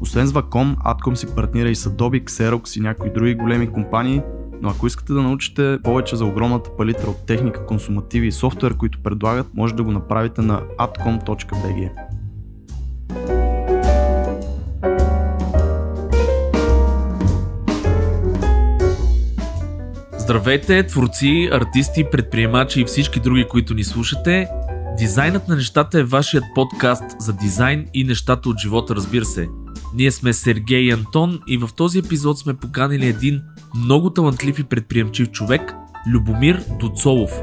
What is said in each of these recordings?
освен с Vacom, Adcom си партнира и с Adobe, Xerox и някои други големи компании, но ако искате да научите повече за огромната палитра от техника, консумативи и софтуер, които предлагат, може да го направите на adcom.bg. Здравейте, творци, артисти, предприемачи и всички други, които ни слушате. Дизайнът на нещата е вашият подкаст за дизайн и нещата от живота, разбира се. Ние сме Сергей и Антон и в този епизод сме поканили един много талантлив и предприемчив човек, Любомир Доцолов.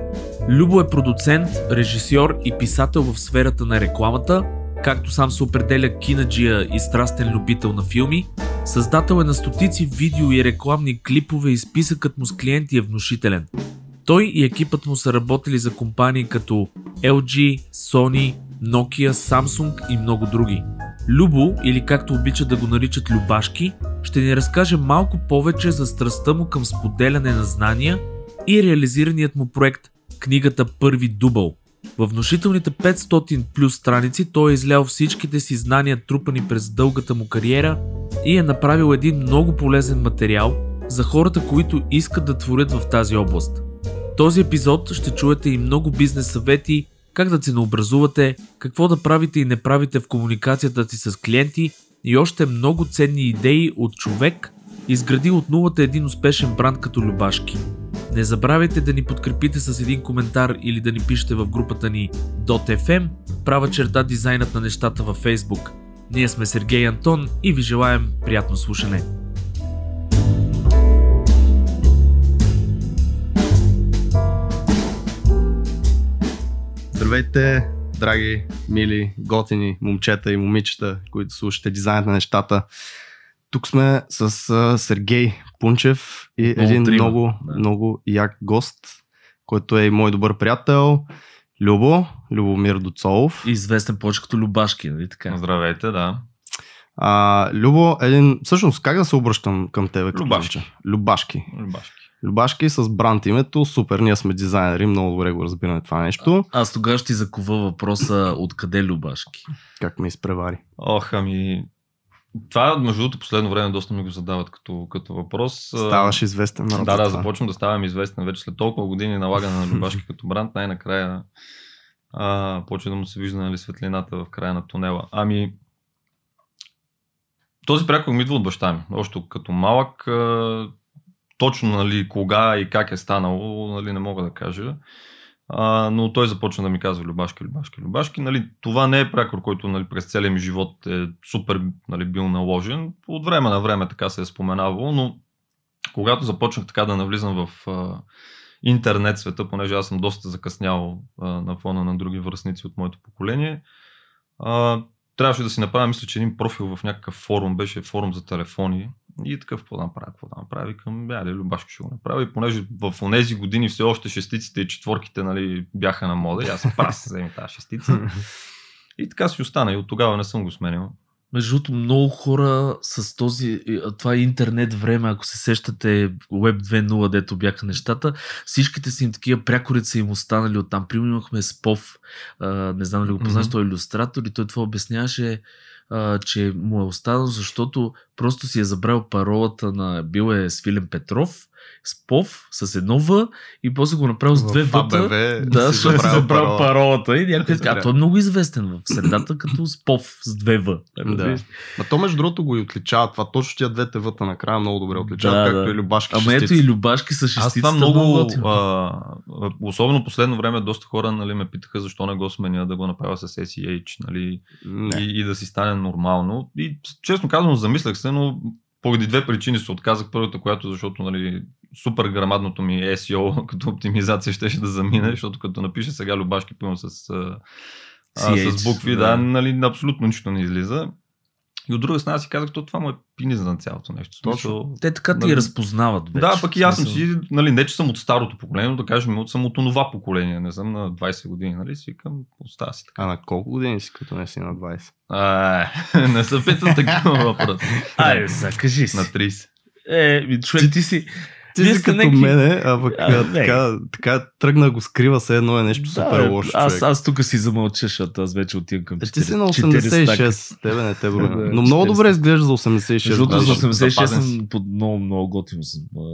Любо е продуцент, режисьор и писател в сферата на рекламата, както сам се определя кинаджия и страстен любител на филми, създател е на стотици видео и рекламни клипове и списъкът му с клиенти е внушителен. Той и екипът му са работили за компании като LG, Sony, Nokia, Samsung и много други. Любо, или както обичат да го наричат Любашки, ще ни разкаже малко повече за страстта му към споделяне на знания и реализираният му проект книгата Първи дубъл. В внушителните 500 плюс страници той е излял всичките си знания трупани през дългата му кариера и е направил един много полезен материал за хората, които искат да творят в тази област. този епизод ще чуете и много бизнес съвети как да ценообразувате, какво да правите и не правите в комуникацията си с клиенти и още много ценни идеи от човек, изградил от нулата един успешен бранд като Любашки. Не забравяйте да ни подкрепите с един коментар или да ни пишете в групата ни .fm, права черта дизайнът на нещата във Facebook. Ние сме Сергей Антон и ви желаем приятно слушане. Здравейте, драги, мили, готини момчета и момичета, които слушате дизайнът на нещата. Тук сме с uh, Сергей Пунчев и много един трима. много, да. много як гост, който е и мой добър приятел. Любо, Любомир Доцолов. Известен повече като Любашки, нали така? Здравейте, да. А, Любо, един... Всъщност, как да се обръщам към тебе? Любашки. Любашки. Любашки. Любашки с бранд името, супер, ние сме дизайнери, много добре го разбираме това нещо. А, аз тогава ще ти закува въпроса откъде Любашки. Как ме изпревари? Ох, ами това, между другото, последно време доста ми го задават като, като въпрос. Ставаш известен. На да, да, започвам да ставам известен вече след толкова години налагане на Любашки като бранд. Най-накрая а, почва да му се вижда нали, светлината в края на тунела. Ами, този прякор ми идва от баща ми. Още като малък точно нали, кога и как е станало, нали, не мога да кажа. А, но той започна да ми казва Любашки, Любашки, Любашки. Нали, това не е прякор, който нали, през целия ми живот е супер нали, бил наложен. От време на време така се е споменавало, но когато започнах така да навлизам в а, интернет света, понеже аз съм доста закъснял а, на фона на други връзници от моето поколение, а, трябваше да си направя, мисля, че един профил в някакъв форум, беше форум за телефони, и такъв, какво да направя, какво да направя, викам, бя, ли, Любашко ще го направя. И понеже в тези години все още шестиците и четворките нали, бяха на мода, и аз прас вземи тази шестица. И така си остана и от тогава не съм го сменил. Между другото, много хора с този, това интернет време, ако се сещате Web 2.0, дето бяха нещата, всичките си им такива прякорите са им останали оттам. Примерно имахме Спов, не знам ли го познаш, mm-hmm. той е иллюстратор и той това обясняваше а, че му е останал, защото просто си е забрал паролата на бил е Свилен Петров С ПОВ, с едно В и после го направил с две В В. Да, защото си забрал парола. паролата. И някой казва, а той е много известен в средата, като с ПОВ, с две В. Да. Ма то между другото го и отличава това. Точно тия двете въта накрая много добре отличават, Да, както да. и Любашки Ама ето шестици. и Любашки Аз шестицата. това много, а, особено последно време, доста хора нали, ме питаха защо не го сменя да го направя с SEH нали, Не. и, и да си стане нормално. И честно казано, замислях се, но поради две причини се отказах. Първата, която защото нали, супер грамадното ми SEO като оптимизация щеше да замине, защото като напиша сега Любашки пълно с, а, а, CH, с букви, да. да, нали, абсолютно нищо не излиза. И от друга страна си казах, то това му е пиниза на цялото нещо. Смисъл, Те така ти Нали- разпознават вече. да, пък и аз съм си, нали, не че съм от старото поколение, но да кажем, от съм от онова поколение, не съм на 20 години, нали, си викам, остава си така. А на колко години си, като не си на 20? А, не се питам такива въпроси. Айде, сега, кажи си. На 30. Е, човек, ти си... Ти Вие си като някакви- мене, а пък А, така, така тръгна го скрива се едно е нещо супер лошо аз, аз тук си замълча, защото аз вече отивам към Е, ти си на 40 стака. 86, тебе не те броя. Да, Но много 40. добре изглежда за 86. Между другото, даже. за 86 запазен си. съм под много, много готин.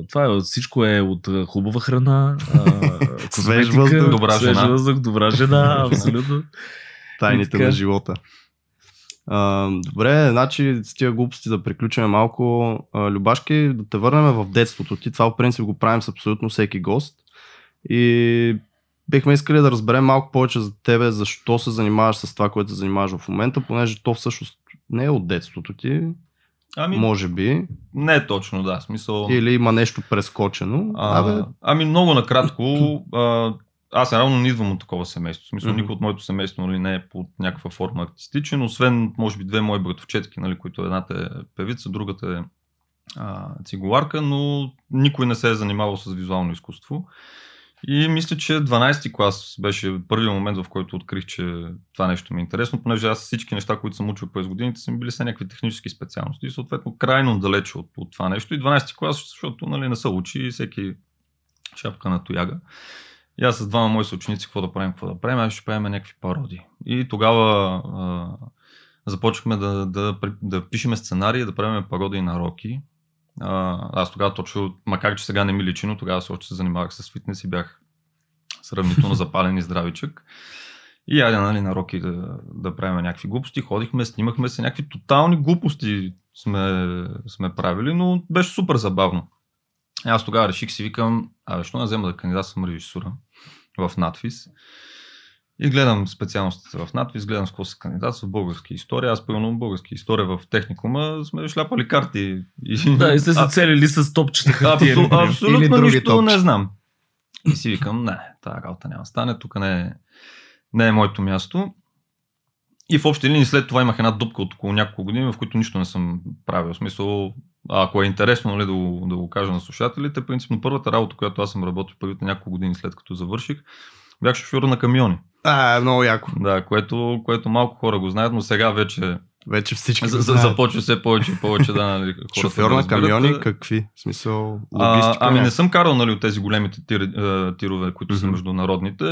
Това е, всичко е от хубава храна, Свеж въздух, добра жена. добра жена, абсолютно. Тайните на живота. А, добре, значи с тия глупости да приключим малко. А, Любашки, да те върнем в детството ти. Това в принцип го правим с абсолютно всеки гост. И бихме искали да разберем малко повече за тебе, защо се занимаваш с това, което се занимаваш в момента, понеже то всъщност не е от детството ти, Ами, може би, не точно, да, смисъл. или има нещо прескочено. А, Абе, ами много накратко, а, аз равно не идвам от такова семейство. В смисъл, Мгм. никой от моето семейство нали, не е по някаква форма артистичен, освен, може би, две мои братовчетки, нали, които едната е певица, другата е а, цигуларка, но никой не се е занимавал с визуално изкуство. И мисля, че 12-ти клас беше първият момент, в който открих, че това нещо ми е интересно, понеже аз всички неща, които съм учил през годините, са ми били са някакви технически специалности и съответно крайно далече от, от това нещо. И 12-ти клас, защото нали, не се учи и всеки шапка на тояга. И аз с двама мои съученици, какво да правим, какво да правим, аз ще правим някакви пародии. И тогава а, започнахме да, да, да, да пишеме сценарии, да правим пародии на Роки. А, аз тогава точно, макар че сега не ми личи, но тогава се още се занимавах с фитнес и бях сравнително запален и здравичък. И айде, нали, на Роки да, да правим някакви глупости. Ходихме, снимахме се, някакви тотални глупости сме, сме правили, но беше супер забавно. Аз тогава реших си викам, абе, що не взема да кандидатствам режисура в надфис. И гледам специалностите в надфис, гледам с какво се кандидатства в български история. Аз, примерно, български история в техникума сме шляпали карти. И... Да, и сте се А- целили с топчета хартия. Абсол, абсолютно нищо топчета. не знам. И си викам, не, тази работа няма стане, тук не е, не е моето място. И в общи линии след това имах една дупка от около няколко години, в които нищо не съм правил. В смисъл, ако е интересно нали, да, го, да го кажа на слушателите, принципно първата работа, която аз съм работил първите няколко години след като завърших, бях шофьор на камиони. а, много яко. Да, което, което малко хора го знаят, но сега вече Вече всички за, знаят. започва все повече и повече да, нали, Шофьор на камиони, какви? В смисъл, А, ами не съм карал нали, от тези големите тир, тирове, които са Мгм. международните.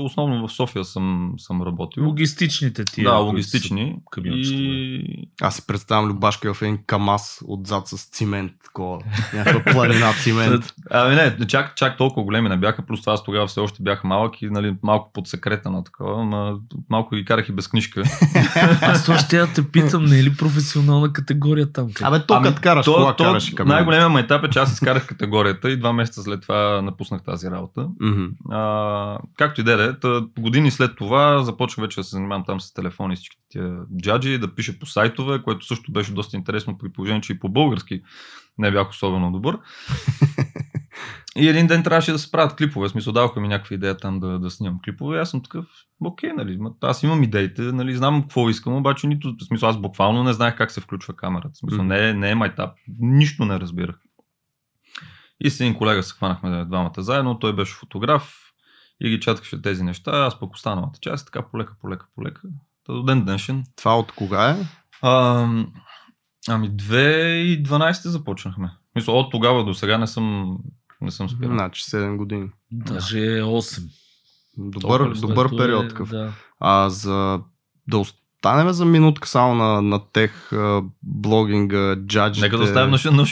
Основно в София съм, съм работил. Логистичните тия. да, логистични. са камиончета, И... Аз си представям Любашка в един камаз отзад с цимент, такова. Някаква планина цимент. Ами не, чак, чак толкова големи не бяха, плюс това аз тогава все още бях малък и нали, малко под секрета на такова, ама малко ги карах и без книжка. Аз това ще я те питам, не е ли професионална категория там? Как? Абе, то като караш то- кола, то караш камион. Най-големият етап е, че аз изкарах категорията и два месеца след това напуснах тази работа. А, както и да е, е, години след това започвах вече да се занимавам там с телефони и всички тия джаджи, да пиша по сайтове, което също беше доста интересно при положение, че и по български не бях особено добър. И един ден трябваше да се правят клипове. Смисъл, даваха ми някаква идея там да, да снимам клипове. Аз съм такъв, окей, нали, аз имам идеите, нали, знам какво искам, обаче нито, в смисъл, аз буквално не знаех как се включва камерата. В смисъл, не, е- не е майтап. Нищо не разбирах. И с един колега се хванахме двамата заедно, той беше фотограф и ги чаткаше тези неща, аз пък останалата част, така полека, полека, полека. Та до ден днешен. Това от кога е? А, ами 2012 започнахме. Мисля, от тогава до сега не съм, не съм спирал. Значи 7 години. Даже 8. Добър, Толкова добър период е. Да. А за да, останем за минутка само на, на тех блогинга, джаджите. Нека да оставим на, шу- на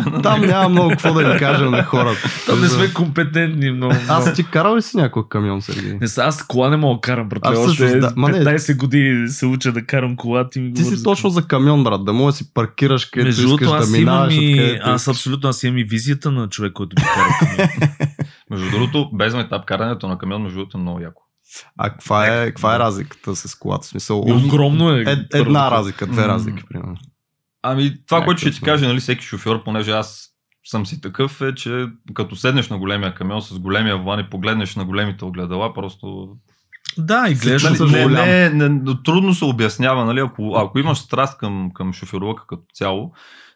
е на Там него? няма много какво да им кажем на хората. Там не сме компетентни много. Аз ти карал ли си някой камион, Сергей? Не аз кола не мога да карам, брат. Аз Още да. Ма не. 15 години се уча да карам кола. Ти, ми Ти си за точно за камион, брат. Да може да си паркираш където Между искаш да минаваш. и... Аз абсолютно аз имам и визията на човек, който би карал камион. Между другото, без метап карането на камион, между другото е много яко. А каква е, каква е разликата с колата? Смисъл, И огромно е. Ед, една разлика, две разлики, примерно. Ами, това, Някакъв което ще ти каже, нали, всеки шофьор, понеже аз съм си такъв, е, че като седнеш на големия камион с големия вулан и погледнеш на големите огледала, просто Да, и гледаш Нали, не, не, не, трудно се обяснява, нали? Ако, ако имаш страст към, към шофьорлъка като цяло,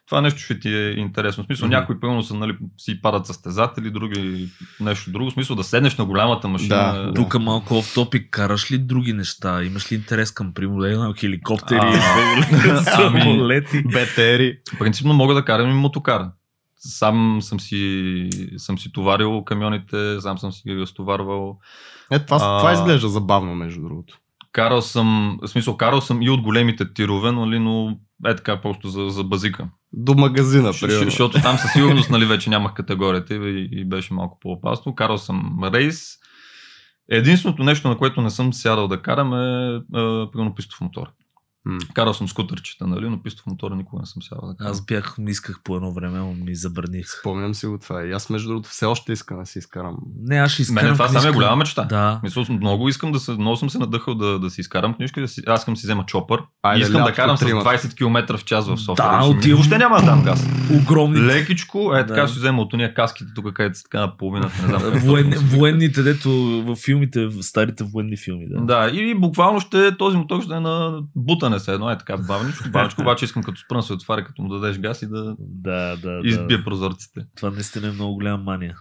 това нещо ще ти е интересно. В смисъл, Мгм. някои примерно са, нали, си падат състезатели, други нещо друго. В смисъл да седнеш на голямата машина. Да, е- да. Тук малко в топик, караш ли други неща? Имаш ли интерес към примерно на хеликоптери, ами- самолети? БТРи. Принципно мога да карам и мотокар. Сам съм си, съм си товарил камионите, сам съм си ги разтоварвал. Е, това, А. това изглежда забавно, между другото. Карал съм, в смисъл, карал съм и от големите тирове, нали, но е така просто за, за базика. До магазина, примерно. Защото там със сигурност нали, вече нямах категорията и, и беше малко по-опасно. Карал съм рейс. Единственото нещо, на което не съм сядал да карам е, е примерно пистов мотор. Карал съм скутърчета, нали, но пистов мотор никога не съм сядал да. Аз бях, исках по едно време, но ми забраних. Спомням си го това. И аз, между другото, все още искам да си изкарам. Не, аз ще изкарам Мене това само е книжка. голяма мечта. Да. Мисля, много искам да се, много съм се надъхал да, да си изкарам книжка. Да си, аз искам да си взема чопър. Айде, и искам да карам с тримата. 20 км в час в София. Да, отивам- Въобще няма да дам газ. Огромни Лекичко, е така Да. си взема от уния каските тук, където са така на половината. Не знам. как Воен, военните, дето в филмите, в старите военни филми. Да. Да, и буквално ще този мотор ще е на бутане се едно, е така бавничко, бавничко, обаче искам като спра на светофара, като му дадеш газ и да Да, да, да. избие прозорците. Това наистина е много голяма мания.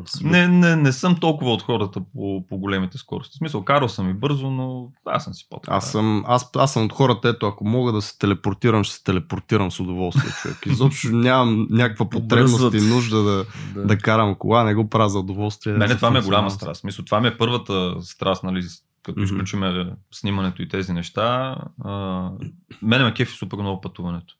Абсолютно. Не, не, не съм толкова от хората по, по големите скорости. В смисъл, карал съм и бързо, но аз съм си по Аз съм, аз, аз съм от хората, ето, ако мога да се телепортирам, ще се телепортирам с удоволствие, човек. Изобщо нямам някаква потребност и нужда да, Да. да карам кола, не го правя за удоволствие. Мене за това ми е голяма страст. Мисля, това ми е първата страст, нали, като Мгм. изключиме снимането и тези неща. А, мене ме кефи супер много пътуването.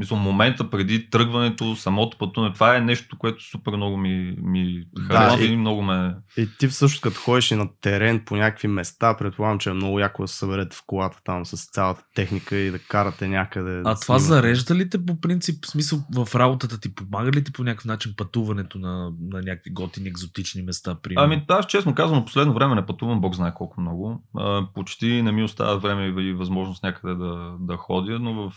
Мисля, момента преди тръгването, самото пътуване, това е нещо, което супер много ми, ми харесва и- и много ме... И ти всъщност като ходиш и на терен по някакви места, предполагам, че е много яко да се съберете в колата там с цялата техника и да карате някъде. А да това снимате. зарежда ли те по принцип, в смисъл в работата ти, помага ли ти по някакъв начин пътуването на, на някакви готини екзотични места? Примерно? Ами аз честно казвам, последно време не пътувам, бог знае колко много. А, почти не ми остава време и възможност някъде да, да ходя, но в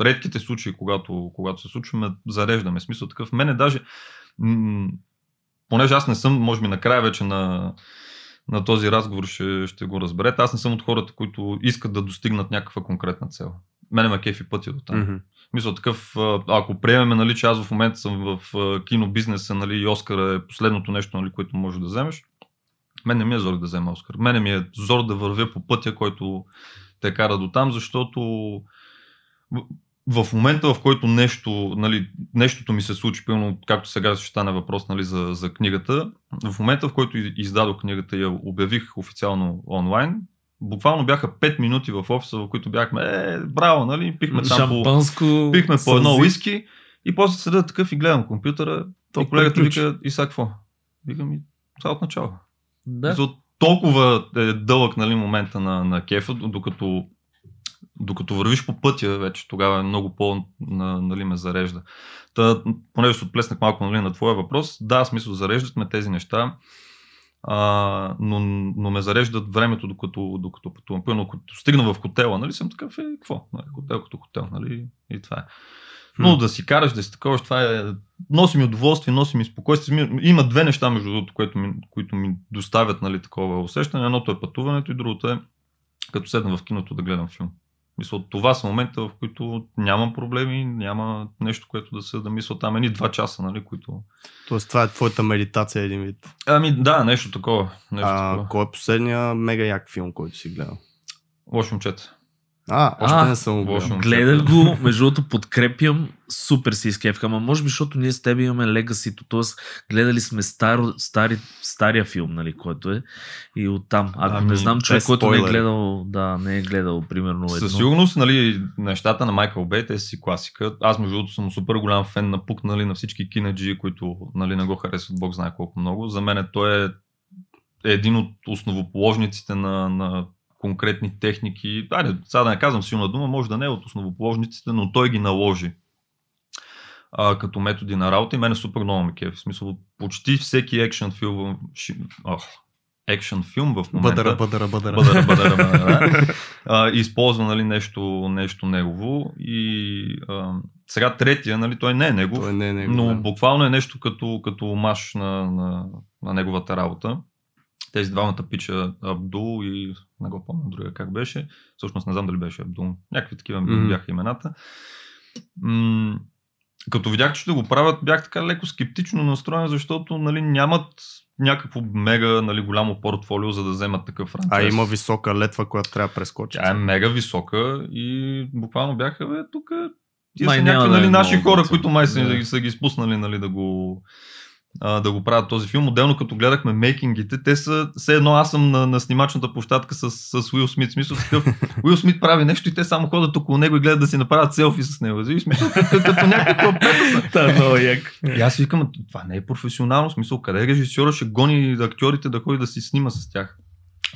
редките случаи, когато, когато се случва, ме зареждаме. Смисъл такъв. Мене даже, м- понеже аз не съм, може би накрая вече на, на този разговор ще, ще го разберете, аз не съм от хората, които искат да достигнат някаква конкретна цел. Мене ме кефи пътя до там. Мгм. Мисля такъв, ако приемеме, нали, че аз в момента съм в кинобизнеса, нали, и Оскар е последното нещо, нали, което можеш да вземеш, мен не ми е зор да взема Оскар. Мене ми е зор да вървя по пътя, който те кара до там, защото в, момента, в който нещо, нали, нещото ми се случи, примерно, както сега ще стане въпрос нали, за, за книгата, в момента, в който из- издадох книгата и я обявих официално онлайн, буквално бяха 5 минути в офиса, в които бяхме, е, браво, нали, пихме там по. Пихме по едно уиски и после седя такъв и гледам компютъра. То и колегата вика, и сега какво? Викам и това от начало. Да. За толкова е дълъг нали, момента на, на кефа, докато, докато вървиш по пътя, вече тогава е много по на, нали, ме зарежда. Та, понеже се отплеснах малко нали, на твоя въпрос, да, смисъл зареждат ме тези неща, а, но, но ме зареждат времето, докато, докато пътувам. Примерно, като стигна в хотела, нали, съм такъв, е, какво? Нали, хотел като хотел, нали, и това е. Но да си караш, да си такова, това е... Носи ми удоволствие, носи ми спокойствие. Има две неща, между другото, което ми, които ми доставят нали, такова усещане. Едното е пътуването и другото е като седна в киното да гледам филм. Мисля, това са момента, в които нямам проблеми, няма нещо, което да се да мисля там. Едни два часа, нали, които... Тоест, това е твоята медитация един вид. Ами да, нещо такова. Нещо А, такова. кой е последния мега як филм, който си гледал? Лошо момчета. А, още А, не съм го лошо. гледал. Гледах го, между другото подкрепям, супер си изкефка, ама може би, защото ние с теб имаме легасито, т.е. гледали сме стар, стари, стария филм, нали, който е, и оттам. Ако Ами, не знам човек, който не е гледал, да, не е гледал, примерно, едно. Със сигурност, нали, нещата на Майкъл Бей, те си класика. Аз, между другото, съм супер голям фен на Пук, нали, на всички кинаджи, които нали, не го харесват, Бог знае колко много. За мен той е един от основоположниците на, на конкретни техники. Айде, сега да не казвам силна дума, може да не е от основоположниците, но той ги наложи а, като методи на работа и мене супер много ме кефи. В смисъл, почти всеки екшен филм, ох, екшен филм в момента Бъдъра, бъдъра, бъдъра. бъдъра, бъдъра, бъдъра, а, използва нали, нещо, нещо негово. И а, сега третия, нали, той не е негов, Той не е него. но да. буквално е нещо като, като омаш на, на, на неговата работа. Тези двамата пича Абдул и не го помня другия как беше. Всъщност не знам дали беше Абдул. Някакви такива Мгм. бяха имената. М- като видях, че ще го правят, бях така леко скептично настроен, защото нали, нямат някакво мега нали, голямо портфолио, за да вземат такъв А франчайз. има висока летва, която трябва да прескочи. Тя е мега висока и буквално бяха, бе, тук тия Май са някакви да е нали, наши хора, които май са, да. са ги спуснали нали, да го а, да го правят този филм. Отделно като гледахме мейкингите, те са все едно аз съм на, на снимачната площадка с, с Уил Смит. Смисъл такъв, Уил Смит прави нещо и те само ходят около него и гледат да си направят селфи с него. В Смисъл, като, някаква пета Та, много як. и аз викам, това не е професионално, смисъл, къде режисьора ще гони актьорите да ходи да си снима с тях.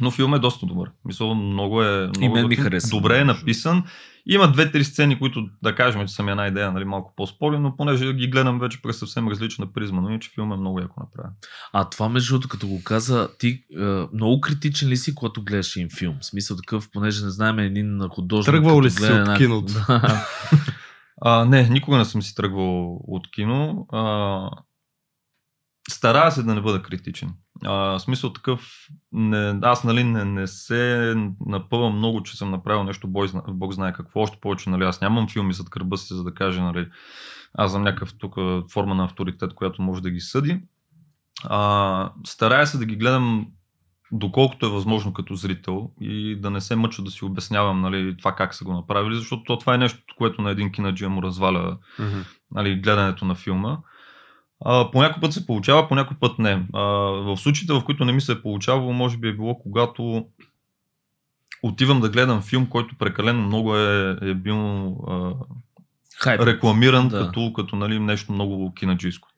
Но филм е доста добър. Мисъл, много е. Много мен ми хареса. Добре е написан. Има две-три сцени, които да кажем, че са ми една идея, нали, малко по-спорни, но понеже ги гледам вече през съвсем различна призма, но иначе филм е много яко направен. А това между другото, като го каза, ти е, много критичен ли си, когато гледаш един филм? В смисъл такъв, понеже не знаем един художник. Тръгвал ли си от една- киното? А, не, никога не съм си тръгвал от кино. А, старая се да не бъда критичен. А, в смисъл такъв, не, аз нали не, не се напъвам много, че съм направил нещо, зна- Бог знае какво, още повече, нали, аз нямам филми зад гърба си, за да кажа, нали, аз съм някакъв тук форма на авторитет, която може да ги съди. А, старая се да ги гледам доколкото е възможно като зрител и да не се мъча да си обяснявам нали, това как са го направили, защото то, това е нещо, което на един кинаджия му разваля Мгм. нали, гледането на филма. А, по някой път се получава, по някой път не. А, в случаите, в които не ми се е получавало, може би е било когато отивам да гледам филм, който прекалено много е, е бил а, Хайп. рекламиран Да. като, като нали, нещо много кинаджийско.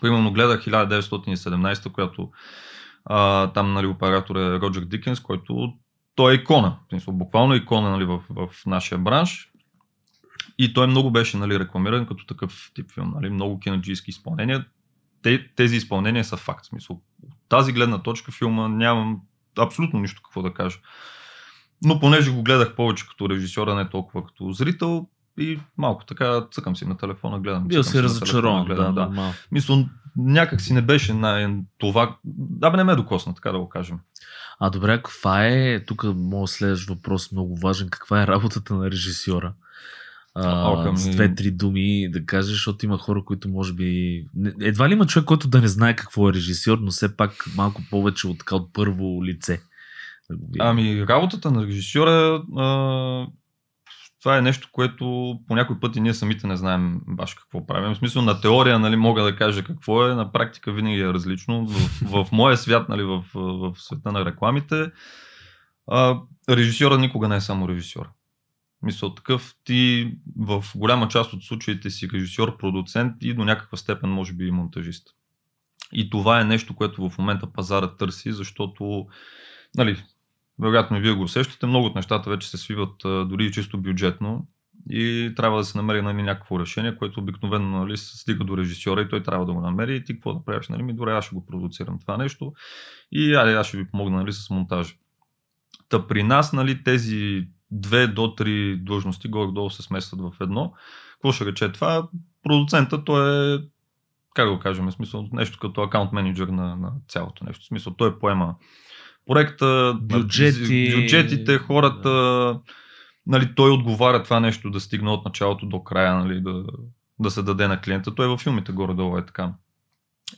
Примерно гледах 1917, която а, там нали, оператор е Роджер Дикенс, който той е икона, буквално икона нали, в, в нашия бранш. И той много беше нали, рекламиран като такъв тип филм. Нали, много кинаджийски изпълнения. Те, тези изпълнения са факт. Смисъл, от тази гледна точка филма нямам абсолютно нищо какво да кажа. Но понеже го гледах повече като режисьор, а не толкова като зрител, и малко така цъкам си на телефона, гледам. Бил си разочарован, да, да. нормално. Мисля, някак си не беше на това. Да, бе, не ме докосна, така да го кажем. А добре, каква е, тук моят следващ въпрос много важен, каква е работата на режисьора? А, С две-три думи да кажеш, защото има хора, които може би... Едва ли има човек, който да не знае какво е режисьор, но все пак малко повече от, така, от първо лице. Да го видим. Ами, работата на режисьора, а, това е нещо, което по някой пъти ние самите не знаем баш какво правим. В смисъл на теория, нали, мога да кажа какво е, на практика винаги е различно. В, в моя свят, нали, в, в света на рекламите, а, режисьора никога не е само режисьор. Мисъл такъв, ти в голяма част от случаите си режисьор, продуцент и до някаква степен може би и монтажист. И това е нещо, което в момента пазара търси, защото нали, вероятно и вие го усещате, много от нещата вече се свиват дори и чисто бюджетно и трябва да се намери нали, някакво решение, което обикновено нали, стига до режисьора и той трябва да го намери и ти какво да правиш? Нали? Ми, добре, аз ще го продуцирам това нещо и айде, аз ще ви помогна нали, с монтажа. Та при нас нали, тези две до три длъжности горе-долу се смесват в едно. Какво ще рече това? Продуцента, той е как да го кажем, в смисъл, нещо като акаунт менеджер на, на цялото нещо. В смисъл, той поема проекта, Бюджети. бюджетите, хората, да. нали, той отговаря това нещо да стигне от началото до края, нали, да, да се даде на клиента. Той във филмите горе-долу е така.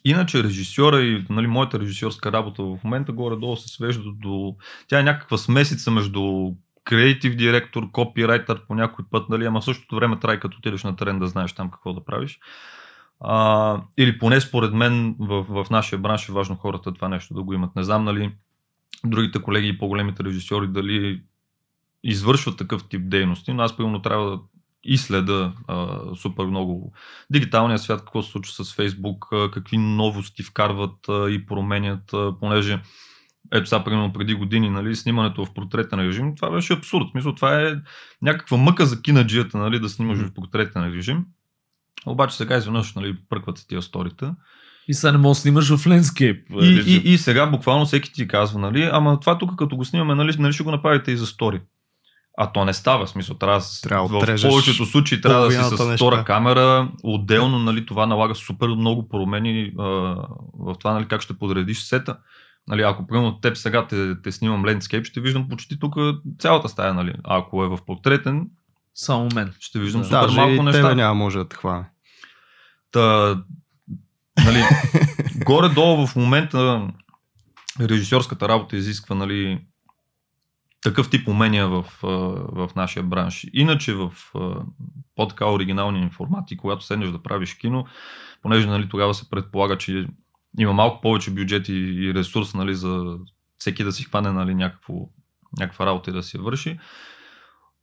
Иначе режисьора и нали, моята режисьорска работа в момента горе-долу се свежда до... Тя е някаква смесица между креатив директор, копирайтер по някой път, нали, ама същото време трябва като отидеш на терен да знаеш там какво да правиш. А, или поне според мен в, в нашия бранш е важно хората това нещо да го имат. Не знам, нали, другите колеги и по-големите режисьори дали извършват такъв тип дейности, но аз примерно трябва да и следа а, супер много дигиталния свят, какво се случва с Фейсбук, какви новости вкарват а, и променят, а, понеже ето сега, примерно преди години, нали, снимането в портретен режим, това беше абсурд. Мисля, това е някаква мъка за кинаджията, нали, да снимаш в портретен режим. Обаче сега изведнъж нали, пръкват се тия сторита. И сега не можеш да снимаш в лендскейп. И, и, и, сега буквално всеки ти казва, нали, ама това тук като го снимаме, нали, нали ще го направите и за стори. А то не става, смисъл, трябва, трябва в повечето случаи трябва да си с неща. втора камера, отделно, нали, това налага супер много промени а, в това, нали, как ще подредиш сета. Нали, ако примерно теб сега те, те снимам лендскейп, ще виждам почти тук цялата стая, нали. А ако е в портретен, само мен. Ще виждам да, супер Даже малко и неща. Тебе няма може да те хване. Та, нали, горе-долу в момента режисьорската работа изисква нали, такъв тип умения в, в нашия бранш. Иначе в по-така оригинални информати, когато седнеш да правиш кино, понеже нали, тогава се предполага, че има малко повече бюджет и, и ресурс нали, за всеки да си хване нали, някакво, някаква работа и да си върши.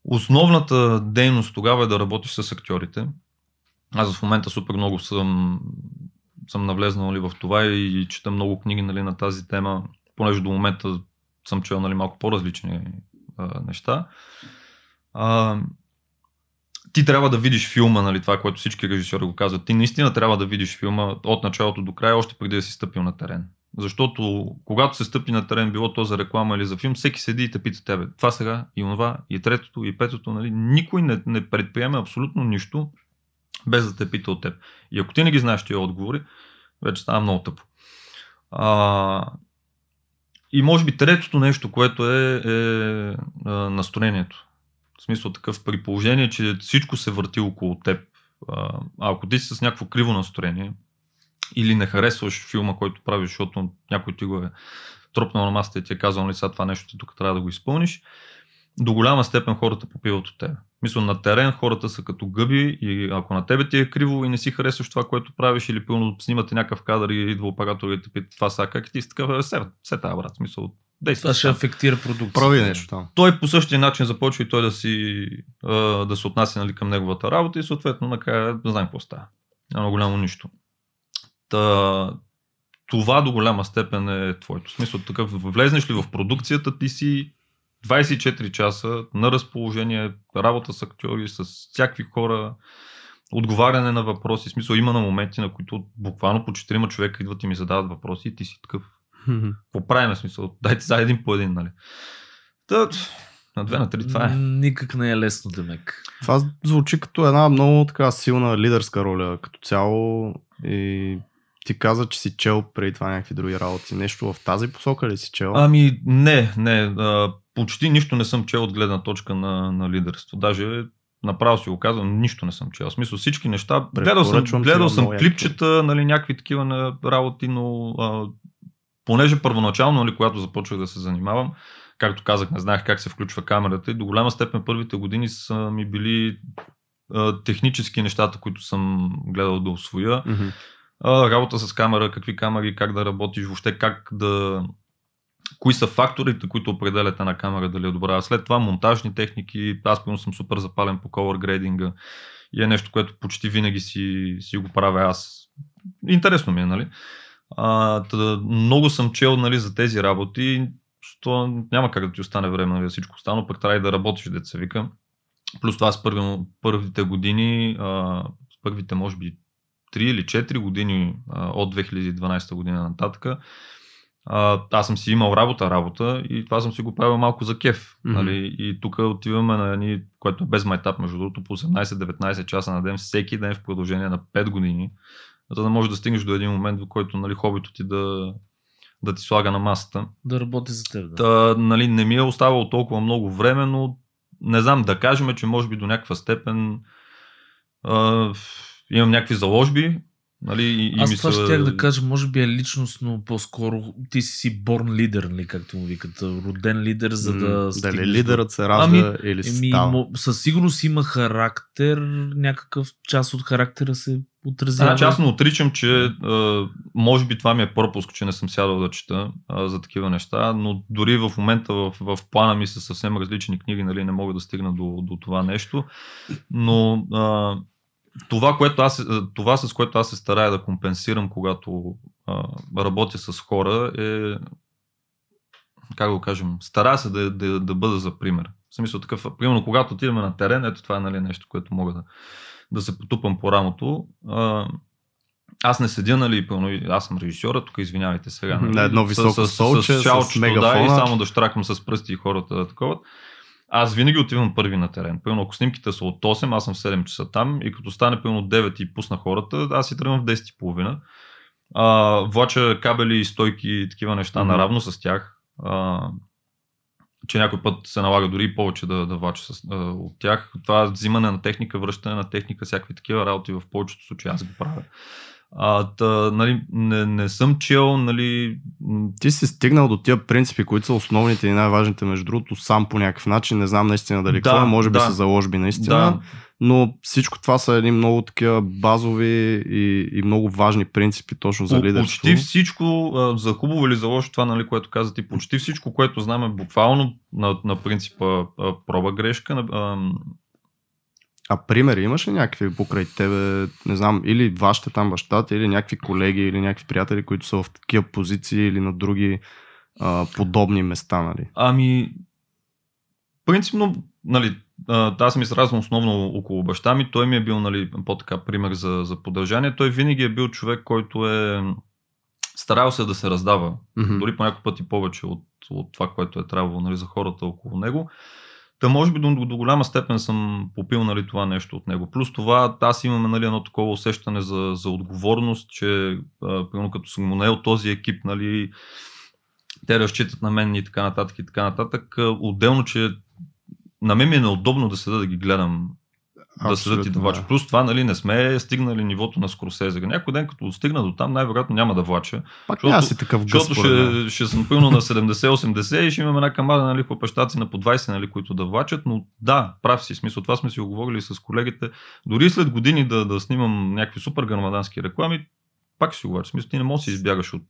Основната дейност тогава е да работиш с актьорите. Аз в момента супер много съм, съм навлезнал нали, в това и, и чета много книги нали, на тази тема, понеже до момента съм чел нали, малко по-различни а, неща. А, ти трябва да видиш филма, нали, това, което всички режисьори го казват. Ти наистина трябва да видиш филма от началото до края, още преди да си стъпил на терен. Защото когато се стъпи на терен, било то за реклама или за филм, всеки седи и те пита тебе. Това сега и онова, и третото, и петото. Нали? Никой не, не предприеме абсолютно нищо, без да те пита от теб. И ако ти не ги знаеш тия отговори, вече става много тъпо. А, и може би третото нещо, което е, е, е настроението. В смисъл такъв при положение, че всичко се върти около теб. А, ако ти си с някакво криво настроение, или не харесваш филма, който правиш, защото някой ти го е тропнал на масата и ти е казал, нали сега това нещо ти тук трябва да го изпълниш, до голяма степен хората попиват от теб. Мисля, на терен хората са като гъби и ако на тебе ти е криво и не си харесваш това, което правиш или пълно снимате някакъв кадър и идва оператор и те пита това са как ти си такъв, се, се тази брат, смисъл, Действа. Това ще афектира продукцията. Прави нещо там. Той по същия начин започва и той да си да се отнася нали, към неговата работа и съответно накрая да знаем какво става. Няма голямо нищо. Та, това до голяма степен е твоето. Смисъл такъв, влезнеш ли в продукцията, ти си 24 часа на разположение, работа с актьори, с всякакви хора, отговаряне на въпроси. Смисъл има на моменти, на които буквално по 4 човека идват и ми задават въпроси и ти си такъв. Какво правим смисъл? Дайте за един по един, нали? Та, на две, на три, това е. Никак не е лесно, Демек. Това звучи като една много така силна лидерска роля като цяло и ти каза, че си чел преди това някакви други работи. Нещо в тази посока ли си чел? Ами не, не. А, почти нищо не съм чел от гледна точка на, на лидерство. Даже направо си го казвам, нищо не съм чел. В смисъл всички неща. Гледал съм, гледал съм клипчета, нали, някакви такива на работи, но а, понеже първоначално, нали, когато започвах да се занимавам, както казах, не знаех как се включва камерата и до голяма степен първите години са ми били а, технически нещата, които съм гледал да освоя. Mm-hmm работа с камера, какви камери, как да работиш, въобще как да... Кои са факторите, които определят една камера дали е добра. След това монтажни техники, аз пълно съм супер запален по color грейдинга и е нещо, което почти винаги си, си го правя аз. Интересно ми е, нали? А, тъда, много съм чел нали, за тези работи, то няма как да ти остане време нали, всичко останало, пък трябва и да работиш, деца вика. Плюс това с първи, първите години, а, с първите може би 3 или 4 години а, от 2012 година нататък, а, аз съм си имал работа, работа и това съм си го правил малко за кеф. Mm-hmm. Нали? И тук отиваме на едни, което е без майтап, между другото, по 18-19 часа на ден, всеки ден в продължение на 5 години, за да можеш да стигнеш до един момент, в който нали, хобито ти да, да ти слага на масата. Да работи за теб. Да. Та, нали, не ми е оставало толкова много време, но не знам, да кажем, че може би до някаква степен а, имам някакви заложби, Нали, и, и Аз ми това се- ще да кажа, може би е личностно по-скоро. Ти си борн лидер, нали, както му викат. Роден лидер, за да. М, стигнеш Дали лидерът се ражда или се Еми, става. със сигурност има характер, някакъв част от характера се отразява. Значи аз не отричам, че а, може би това ми е пропуск, че не съм сядал да чета а, за такива неща, но дори в момента в, в плана ми са съвсем различни книги, нали, не мога да стигна до, до това нещо, но а, това, което аз, това с което аз се старая да компенсирам, когато а, работя с хора е как го кажем, старая се да, да, да бъда за пример. В смисъл такъв, примерно когато отиваме на терен, ето това е нали, нещо, което мога да, да се потупам по рамото. А, аз не седя, нали, пълно, аз съм режисьора, тук извинявайте сега. Нали, На едно високо столче, с шалчето, да, мегафона. и само да штракам с пръсти и хората да такова. Аз винаги отивам първи на терен. Примерно, ако снимките са от 8, аз съм в 7 часа там и като стане от 9 и пусна хората, аз си тръгвам в 10 и половина. А, влача кабели и стойки и такива неща Мгм. наравно с тях. А, че някой път се налага дори и повече да, да влача с, а, от тях. Това взимане на техника, връщане на техника, всякакви такива работи в повечето случаи аз го правя. А, та, нали, не, не съм чел, нали, Ти си стигнал до тия принципи, които са основните и най-важните, между другото, сам по някакъв начин. Не знам наистина дали Да, какво е, може би да. са заложби наистина. да, Но всичко това са едни много такива базови и, и много важни принципи точно за лидерство. Почти всичко, за хубаво или за лошо, това, нали, което каза ти, почти всичко, което знам е буквално на, на принципа проба грешка. на- А примери имаш ли някакви покрай тебе, не знам, или вашите там бащата, или някакви колеги, или някакви приятели, които са в такива позиции или на други а, подобни места, нали? Ами, принципно, нали, аз съм изразвам основно около баща ми. Той ми е бил нали, по-така пример за, за поддържание. Той винаги е бил човек, който е старал се да се раздава. Мгм. Дори по няколко пъти повече от, от това, което е трябвало нали, за хората около него. Та може би до, до голяма степен съм попил нали, това нещо от него. Плюс това аз имам нали, едно такова усещане за, за отговорност, че а, като съм му наел този екип, нали, те разчитат на мен и така нататък и така нататък. Отделно, че на мен ми е неудобно да седа да ги гледам да седат и да влачат. Плюс това, нали, не сме стигнали нивото на Скорсезе. Някой ден, като стигна до там, най-вероятно няма да влача. Пак защото- си такъв гъс, Защото според мен. ще, ще съм пълно на 70-80 и ще имаме една камара нали, хлопещаци на по 20, нали, които да влачат, но да, прав си, смисъл, това сме си оговорили с колегите. Дори след години да, да снимам някакви супер грамадански реклами, пак ще си говоря. Смисъл, ти не можеш да избягаш от,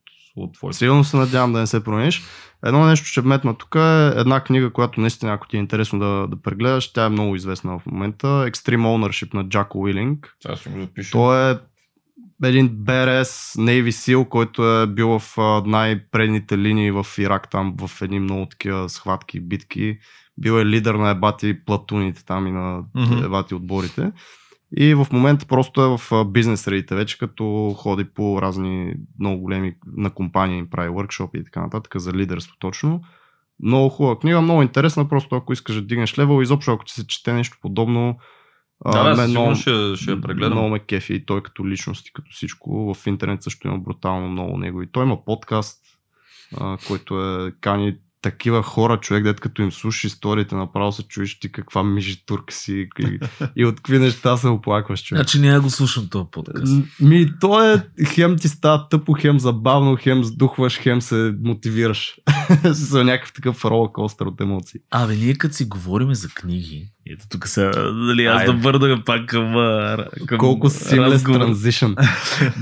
от твоите. Сигурно се надявам да не се промениш. Едно нещо ще вметна тук е една книга, която наистина, ако ти е интересно да, да прегледаш, тя е много известна в момента. Extreme Ownership на Джако Уилинг. Сега ще го запиша. Той е един БРС Navy SEAL, който е бил в най-предните линии в Ирак, там в едни много такива схватки, битки. Бил е лидер на ебати платуните там и на Мгм. ебати отборите. И в момента просто е в а, бизнес средите вече, като ходи по разни много големи на компании, им прави workshop и така нататък за лидерство точно. Много хубава книга, много интересна, просто ако искаш да дигнеш левел, изобщо ако ти се чете нещо подобно, а, Да, да, мен много- ще, ще я прегледам. много ме кефи и той като личност и като всичко. В интернет също има брутално много него. И той има подкаст, а, който е кани такива хора, човек, дет като им слушаш историите, направо се чуеш ти каква мижитурка си и, и от какви неща се оплакваш, човек. Значи няма го слушам този подкаст. Ми, то е, хем ти става тъпо, хем забавно, хем сдухваш, хем се мотивираш. За някакъв такъв ролкостър от емоции. Абе, ние като си говорим за книги, ето тук сега, нали, аз Айде. да върна пак към, към Колко seamless разговор. transition.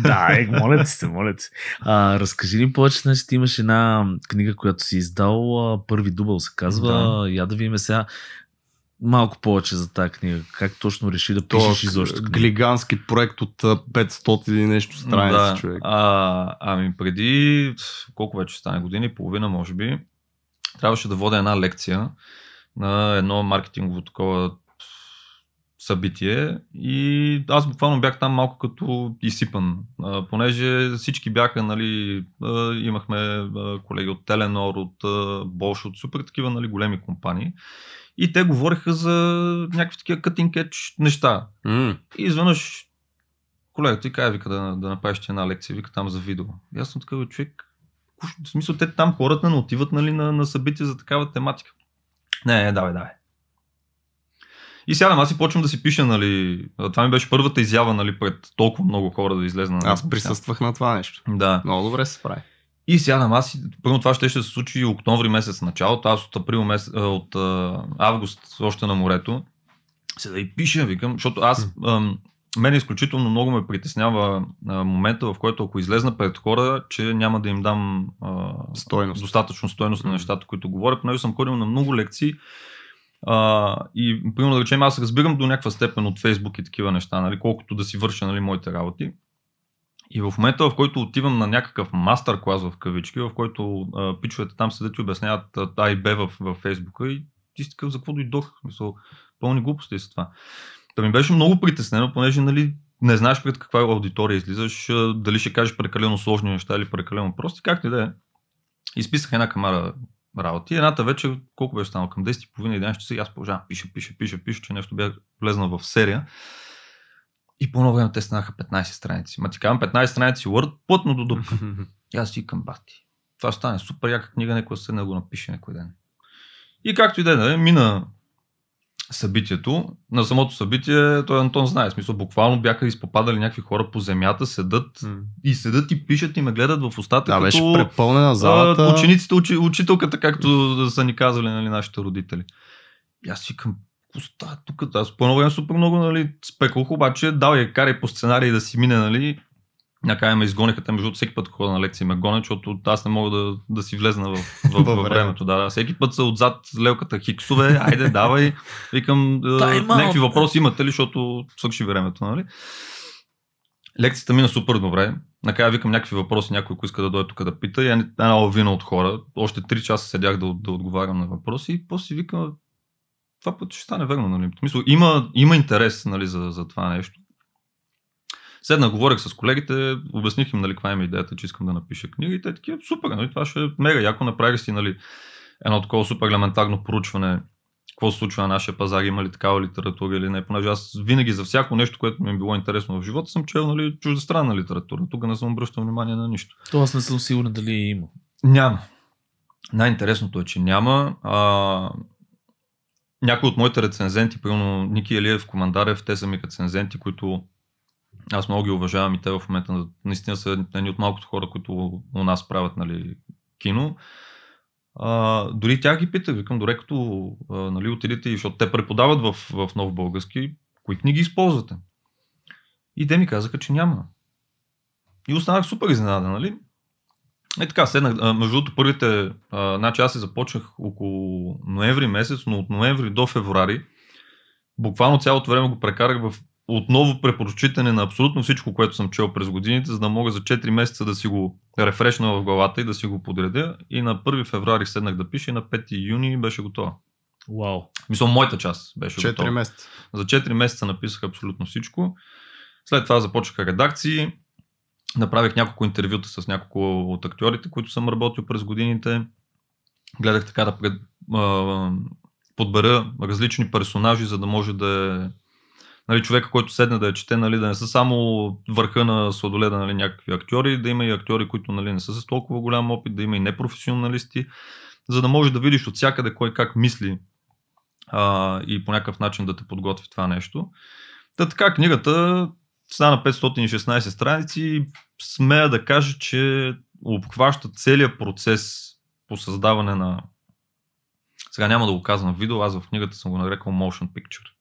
да, е, моля ти се, моля ти се. А, разкажи ни повече, значи ти имаш една книга, която си издал, първи дубъл се казва, Да. я да видим сега малко повече за тази книга. Как точно реши да То пишеш изобщо книга? глигански проект от а, 500 и нещо страници, да. човек. А, ами преди, колко вече стане, години и половина, може би, трябваше да водя една лекция на едно маркетингово такова събитие и аз буквално бях там малко като изсипан, понеже всички бяха, нали, имахме колеги от Теленор, от Bosch, от супер такива, нали, големи компании и те говориха за някакви такива cutting edge неща. М, И изведнъж колегата ти казва, вика да, да направиш една лекция, вика там за видео. И аз съм такъв човек. В смисъл, те там хората не отиват нали, на, на събития за такава тематика. Не, не, давай, давай. И сядам, аз и почвам да си пиша, нали. Това ми беше първата изява, нали, пред толкова много хора да излезна. Нали, Аз присъствах на това нещо. Да. Много добре се справи. И сядам, аз и първо това ще, ще се случи октомври месец началото, аз от април месец, от а, август още на морето. Седа и пиша, викам, защото аз, ам, мен изключително много ме притеснява а, момента, в който ако излезна пред хора, че няма да им дам а, Стойност. достатъчно стойност на нещата, които говоря, понеже съм ходил на много лекции а, и, примерно да речем, аз разбирам до някаква степен от Фейсбук и такива неща, нали, колкото да си върша нали, моите работи. И в момента, в който отивам на някакъв мастер клас в кавички, в който а, пичовете там седят и обясняват а, и Б в, в Фейсбука и ти си такъв, за какво дойдох? Мисъл, пълни глупости са това. Та ми беше много притеснено, понеже нали, не знаеш пред каква аудитория излизаш, дали ще кажеш прекалено сложни неща или прекалено прости, както и да е. Изписах една камара работи. Едната вечер, колко беше станало? Към 10.30-11 часа и аз продължавам, пиша, пиша, пиша, пиша, че нещо бях влезнал в серия. И по едно време те станаха 15 страници. Ма ти казвам 15 страници Word, плътно до дупка. И аз си към бати. Това ще стане супер яка книга, някой седне да го напише някой ден. И както и да е, нали, мина събитието. На самото събитие, той Антон знае, смисъл, буквално бяха изпопадали някакви хора по земята, седат М. и седат и пишат и ме гледат в устата, Да, като беше препълнена а, залата. учениците, учи, учителката, както са ни казвали нали, нашите родители. И аз какво става тук? Аз по едно време супер много нали, спекох, обаче дал я карай по сценарий да си мине, нали, Накрая ме изгониха, те между всеки път ходя на лекции ме гонят, защото аз не мога да, да си влезна в, в, Във във времето. Да, да. Всеки път са отзад лелката хиксове, айде, давай. Викам, е, някакви въпроси имате ли, защото свърши времето, нали? Лекцията мина супер добре. Накрая викам някакви въпроси, някой, ако иска да дойде тук да пита. И една лавина от хора. Още 3 часа седях да, да отговарям на въпроси и после си викам, това път ще стане верно, нали? В смисъл, има, има интерес нали, за, за това нещо. Седна, говорих с колегите, обясних им нали, каква е идеята, че искам да напиша книга и те такива, супер, нали, това ще е мега яко, направих си нали, едно такова супер елементарно проучване, какво се случва на нашия пазар, има ли такава литература или не, понеже аз винаги за всяко нещо, което ми е било интересно в живота, съм чел нали, чуждестранна литература, тук не съм обръщал внимание на нищо. То аз не съм сигурен дали е има. Няма. Най-интересното е, че няма. А, някои от моите рецензенти, примерно Ники Елиев, Командарев, те са ми рецензенти, които аз много ги уважавам и те в момента наистина са едни от малкото хора, които у нас правят нали, кино. А, дори тях ги питах, викам, дори като нали, отидете, защото те преподават в, в нов български, кои книги използвате? И те ми казаха, че няма. И останах супер изненадан, нали? Е така, седнах. Между другото, първите, значи аз се започнах около ноември месец, но от ноември до февруари, буквално цялото време го прекарах в отново препрочитане на абсолютно всичко, което съм чел през годините, за да мога за 4 месеца да си го рефрешна в главата и да си го подредя. И на 1 февруари седнах да пиша и на 5 юни беше готова. Вау. Мисля, моята част беше 4 готова. месеца. За 4 месеца написах абсолютно всичко. След това започнаха редакции. Направих няколко интервюта с няколко от актьорите, които съм работил през годините. Гледах така да пред, а, подбера различни персонажи, за да може да е нали, човека, който седне да я чете, нали, да не са само върха на сладоледа нали, някакви актьори, да има и актьори, които нали, не са с толкова голям опит, да има и непрофесионалисти, за да може да видиш от всякъде кой как мисли а, и по някакъв начин да те подготви това нещо. Та така, книгата стана 516 страници и смея да кажа, че обхваща целият процес по създаване на... Сега няма да го казвам в видео, аз в книгата съм го нарекал motion picture.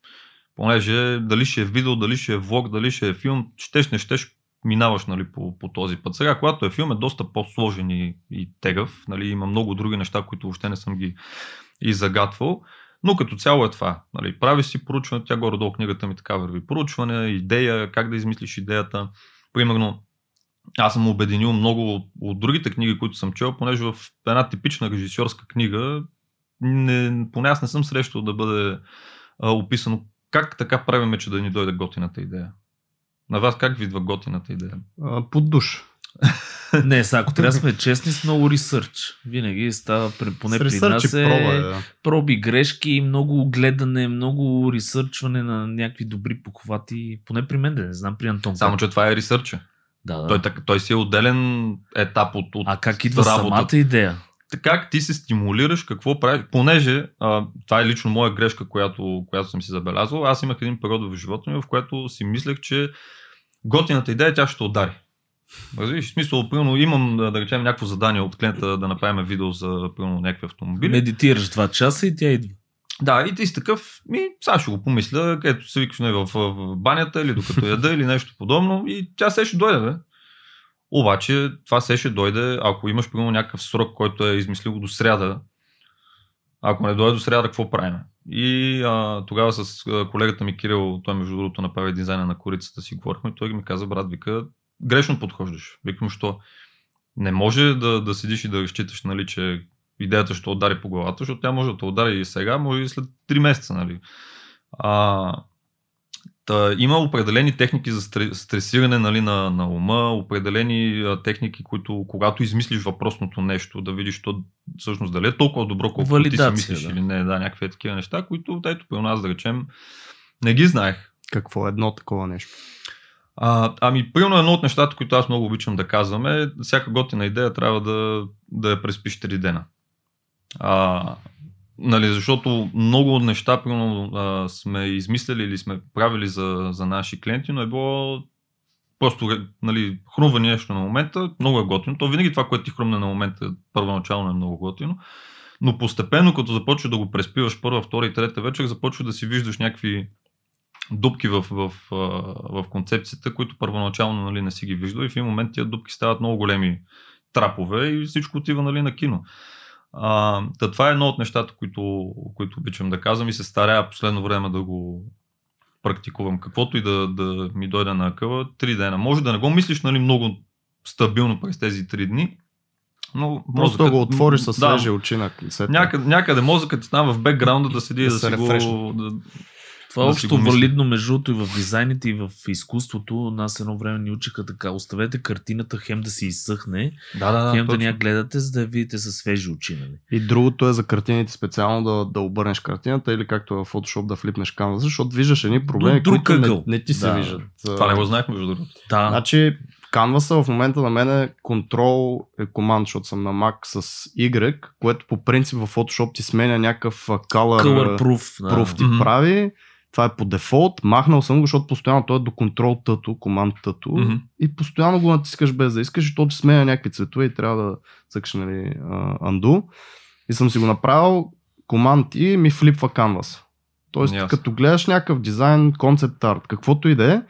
Понеже дали ще е видео, дали ще е влог, дали ще е филм, щеш не щеш, минаваш нали, по, по този път. Сега, когато е филм, е доста по-сложен и, и тегъв. Нали, има много други неща, които въобще не съм ги и загатвал. Но като цяло е това. Нали, прави си проучване, тя горе-долу книгата ми така върви. Проучване, идея, как да измислиш идеята. Примерно, аз съм обединил много от, от другите книги, които съм чел, понеже в една типична режисьорска книга, не, поне аз не съм срещал да бъде а, описано как така правиме, че да ни дойде готината идея. На вас как ви идва готината идея? А, Под душ. Не, сега, ако трябва да сме честни, с много ресърч. Винаги става, поне С при нас е проба, е, да. проби, грешки, много гледане, много ресърчване на някакви добри похвати. Поне при мен, да не знам при Антон. Само, как- че това е ресърча. Да, да. Той, той си е отделен етап от, от А как идва работата. самата идея? Как ти се стимулираш, какво правиш, понеже а, това е лично моя грешка, която, която съм си забелязал. Аз имах един период в живота ми, в който си мислех, че готината идея тя ще удари. Разбираш, в смисъл, примерно, имам, да речем, някакво задание от клиента да направим видео за, примерно, някакви автомобили. Медитираш два часа и тя идва. Да, и ти си такъв, ми, сега ще го помисля, където се викаш в, в, в банята или докато яда или нещо подобно и тя се ще дойде, бе. Обаче това се ще дойде, ако имаш примерно някакъв срок, който е измислил до сряда. Ако не дойде до сряда, какво правим? И а, тогава с колегата ми Кирил, той между другото направи дизайна на корицата си говорихме, той ми каза, брат, вика, грешно подхождаш. Викам, що не може да, да седиш и да разчиташ, нали, че идеята ще удари по главата, защото тя може да те удари и сега, може и след 3 месеца. Нали. А, Та, има определени техники за стресиране нали, на, на ума, определени а, техники, които когато измислиш въпросното нещо, да видиш то всъщност дали е толкова добро, колкото ти си мислиш да. или не, да, някакви такива неща, които, ето при нас да речем, не ги знаех. Какво е едно такова нещо? А, ами, примерно едно от нещата, които аз много обичам да казвам е, всяка готина идея трябва да, да я преспиш 3 дена. А, Нали, защото много неща примерно, а, сме измислили или сме правили за, за наши клиенти, но е било просто нали, хрумва нещо на момента, много е готино. То винаги това, което ти хрумне на момента, първоначално е много готино. Но постепенно, като започваш да го преспиваш първа, втора и трета вечер, започва да си виждаш някакви дупки в, в, в, в концепцията, които първоначално нали, не си ги виждал и в един момент тия дупки стават много големи трапове и всичко отива нали, на кино. А, да, това е едно от нещата, които, които обичам да казвам и се старая последно време да го практикувам. Каквото и да, да ми дойде на къва, три дена. Може да не го мислиш нали, много стабилно през тези три дни, но Просто мозъкът, го отвориш с свежи да, очи на някъде, някъде мозъкът ти там в бекграунда да седи да, да, си го... Да, това е общо валидно между другото и в дизайните, и в изкуството. Нас едно време ни учиха така. Оставете картината хем да се изсъхне, да, да, да, хем точно. да ня гледате, за да я видите със свежи очи. Нали? И другото е за картините специално да, да обърнеш картината или както е в Photoshop да флипнеш канваса, защото виждаш едни проблеми, друг които не, не, ти се да. виждат. Това не го знаех между другото. Да. Значи Canvas в момента на мен е контрол е команд, защото съм на Mac с Y, което по принцип в Photoshop ти сменя някакъв color, color proof, да. proof ти mm-hmm. прави това е по дефолт, махнал съм го, защото постоянно той е до контрол тъто, команд тъто mm-hmm. и постоянно го натискаш без да искаш, защото ти сменя някакви цветове и трябва да цъкаш нали, undo. И съм си го направил команд и ми флипва canvas. Тоест, yes. като гледаш някакъв дизайн, концепт арт, каквото и да е,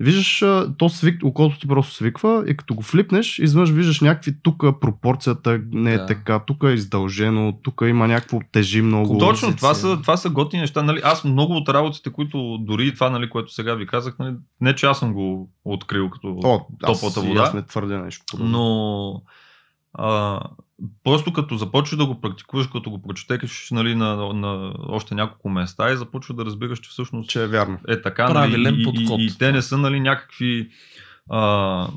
виждаш, то свик, околото ти просто свиква и като го флипнеш, изведнъж виждаш някакви, тук пропорцията не е да. така, тук е издължено, тук има някакво тежи много. Точно, това са, това са готини неща. Нали? Аз много от работите, които дори това, нали, което сега ви казах, нали, не че аз съм го открил като О, топлата вода. Аз не твърдя нещо. Подобно. Но а, просто като започваш да го практикуваш, като го прочетеш нали, на, на, на още няколко места и започваш да разбираш, че всъщност че е вярно. Е така, нали, и, и, и, те не са нали, някакви а,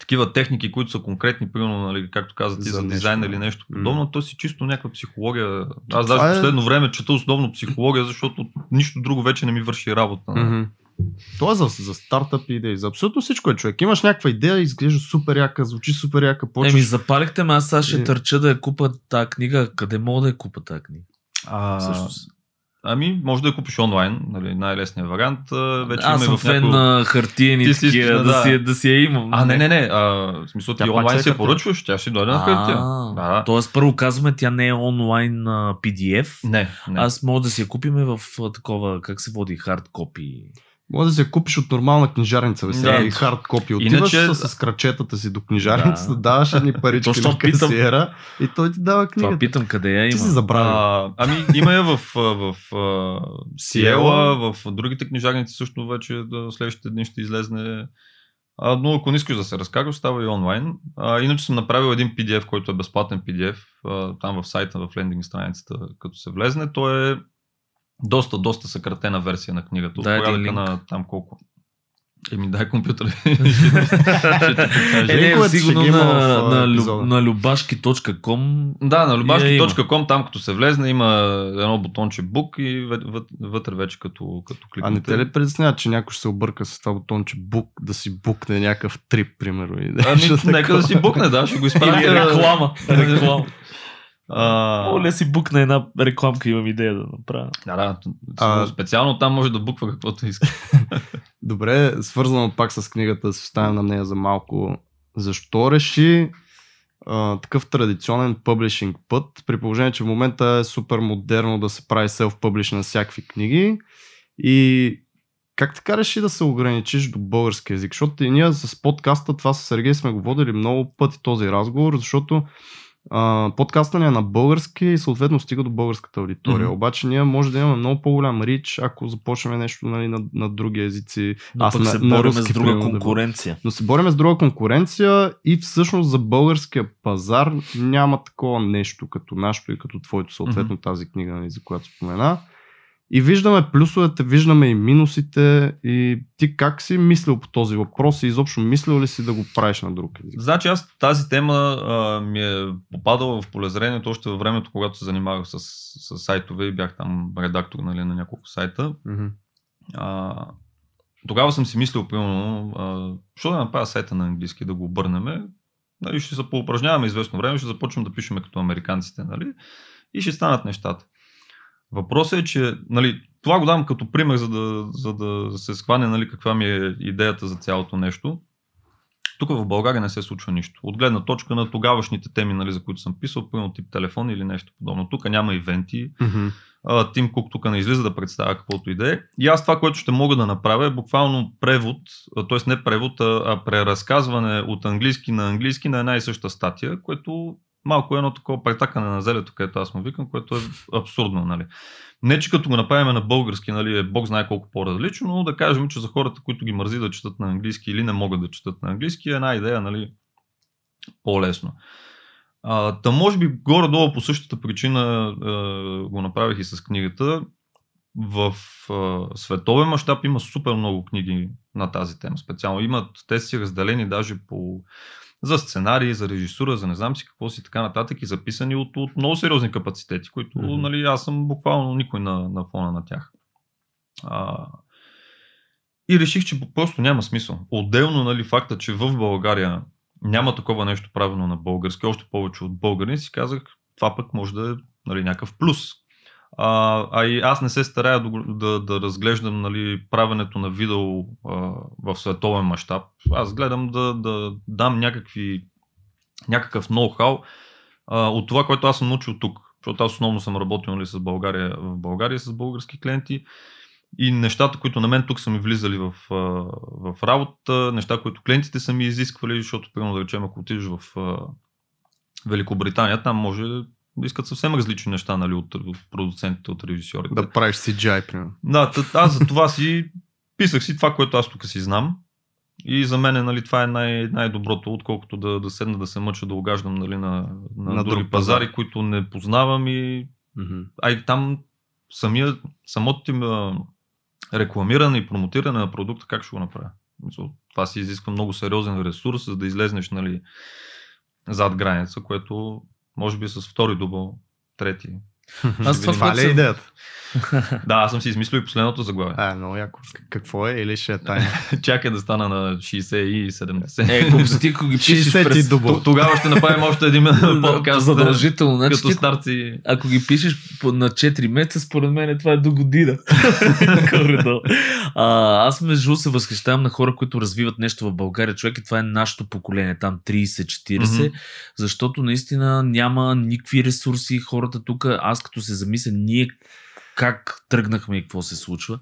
такива техники, които са конкретни, примерно, нали, както каза ти, за, за дизайн нещо, или нещо подобно, mm. то си чисто някаква психология. Аз даже е... последно време чета основно психология, защото нищо друго вече не ми върши работа. Mm-hmm. То е за, за стартъп идеи, за абсолютно всичко е човек. Имаш някаква идея, изглежда супер яка, звучи супер яка. Почваш... Еми, запалихте ме, аз сега ще е... търча да я купа тази книга. Къде мога да я купа тази книга? А, Всъщност. Ами, може да я купиш онлайн, нали, най-лесният вариант. Вече Аз съм фен някой... на хартиени ти си, да, да, си, да си я имам. А, не, не, не. А, в смисъл, ти онлайн си я поръчваш, тя ще дойде на хартия. Да. Тоест, първо казваме, тя не е онлайн PDF. Не, не. Аз мога да си я купиме в такова, как се води, хард копи. Може да се купиш от нормална книжарница, бе, сега и хард копи. Отиваш Иначе... с крачетата си до книжарницата, да. даваш едни парички на касиера и той ти дава книга. Това питам къде я има. Ти си забравя. А, ами има я в, в, в Сиела, в другите книжарници също вече да следващите дни ще излезне. А, но ако не искаш да се разкарваш, става и онлайн. А, иначе съм направил един PDF, който е безплатен PDF, а, там в сайта, в лендинг страницата, като се влезне. Той е доста, доста съкратена версия на книгата. От порядъка на там колко? Еми дай компютър. Е, ще сигурно на, на, на любашки.com Да, на Я любашки.com, там като се влезне, има едно бутонче Book и вътре вече като, като А не кликнете. те ли притесняват, че някой ще се обърка с това бутонче бук, да си букне някакъв трип, примерно? И Ами, нека такова? да си букне, да, ще го или изпратя. реклама. реклама. А, Оле си букна една рекламка, имам идея да направя. да, да, А- специално там може да буква каквото иска. Добре, свързано пак с книгата, се оставим на нея за малко. Защо реши а, такъв традиционен пъблишинг път, при положение, че в момента е супер модерно да се прави self-publish на всякакви книги и как така реши да се ограничиш до български язик? Защото и ние с подкаста, това с Сергей сме го водили много пъти този разговор, защото а, подкаста ни е на български и съответно стига до българската аудитория. Мгм. Обаче ние може да имаме много по-голям рич, ако започнем нещо нали, на, на други езици. Но Аз на- се на борим руски, с друга примерно, да конкуренция. Но се бориме с друга конкуренция и всъщност за българския пазар няма такова нещо като нашето и като твоето, съответно тази книга, нали, за която спомена. И виждаме плюсовете, виждаме и минусите. И ти как си мислил по този въпрос и изобщо мислил ли си да го правиш на друг език? Значи аз тази тема а, ми е попадала в полезрението още във времето, когато се занимавах с, с сайтове и бях там редактор нали, на няколко сайта. Мгм. А, тогава съм си мислил, примерно, а, що да направя сайта на английски, да го обърнеме, нали, ще се поупражняваме известно време, ще започнем да пишеме като американците, нали, и ще станат нещата. Въпросът е, че нали, това го дам като пример, за да, за да се схване нали, каква ми е идеята за цялото нещо. Тук в България не се случва нищо. От гледна точка на тогавашните теми, нали, за които съм писал, примерно тип телефон или нещо подобно. Тук няма ивенти, Тим Кук тук не излиза да представя каквото и да е. И аз това, което ще мога да направя е буквално превод, т.е. не превод, а преразказване от английски на английски на една и съща статия, което малко е едно такова претакане на зелето, където аз му викам, което е абсурдно. Нали. Не, че като го направим на български, нали, е Бог знае колко по-различно, но да кажем, че за хората, които ги мързи да четат на английски или не могат да четат на английски, е една идея нали, по-лесно. А, та може би горе-долу по същата причина а, го направих и с книгата. В а, световен мащаб има супер много книги на тази тема. Специално имат, те си разделени даже по за сценарии, за режисура, за не знам си какво си така нататък и записани от, от много сериозни капацитети, които Мгм. нали, аз съм буквално никой на, на фона на тях. А, и реших, че просто няма смисъл. Отделно нали, факта, че в България няма такова нещо правено на български, още повече от българин, си казах, това пък може да е нали, някакъв плюс. А, а и аз не се старая да, да, да разглеждам нали, правенето на видео а, в световен мащаб. Аз гледам да, да дам някакви, някакъв ноу-хау а, от това, което аз съм научил тук. Защото аз основно съм работил нали, с България, в България с български клиенти и нещата, които на мен тук са ми влизали в, в работа, неща, които клиентите са ми изисквали, защото, примерно, да речем, ако отидеш в Великобритания, там може искат съвсем различни неща нали, от, от продуцентите, от режисьорите. Да правиш CGI, примерно. Да, тът, аз за това си писах си това, което аз тук си знам. И за мен нали, това е най- най-доброто, отколкото да, да седна да се мъча да угаждам нали, на, на, На на друг други пазар. пазари, които не познавам и Мгм. а и там самия, самото а, рекламиране и промотиране на продукта, как ще го направя? Това си изисква много сериозен ресурс, за да излезнеш нали, зад граница, което може би с втори дубъл, трети. Аз това, ли е идеята? Да, аз съм си измислил и последното заглавие. А, много яко. Какво е или ще е тайна? Чакай да стана на 60 и 70. Е, ако ти ако ги пишеш 60 през... Тогава ще направим още един подкаст. Задължително. Значи, Като старци. ако ги пишеш на 4 месеца, според мен това е до година. А, аз между се възхищавам на хора, които развиват нещо в България. Човек и това е нашето поколение, там 30-40, Мгм. защото наистина няма никакви ресурси. Хората тук, аз като се замисля, ние как тръгнахме и какво се случва.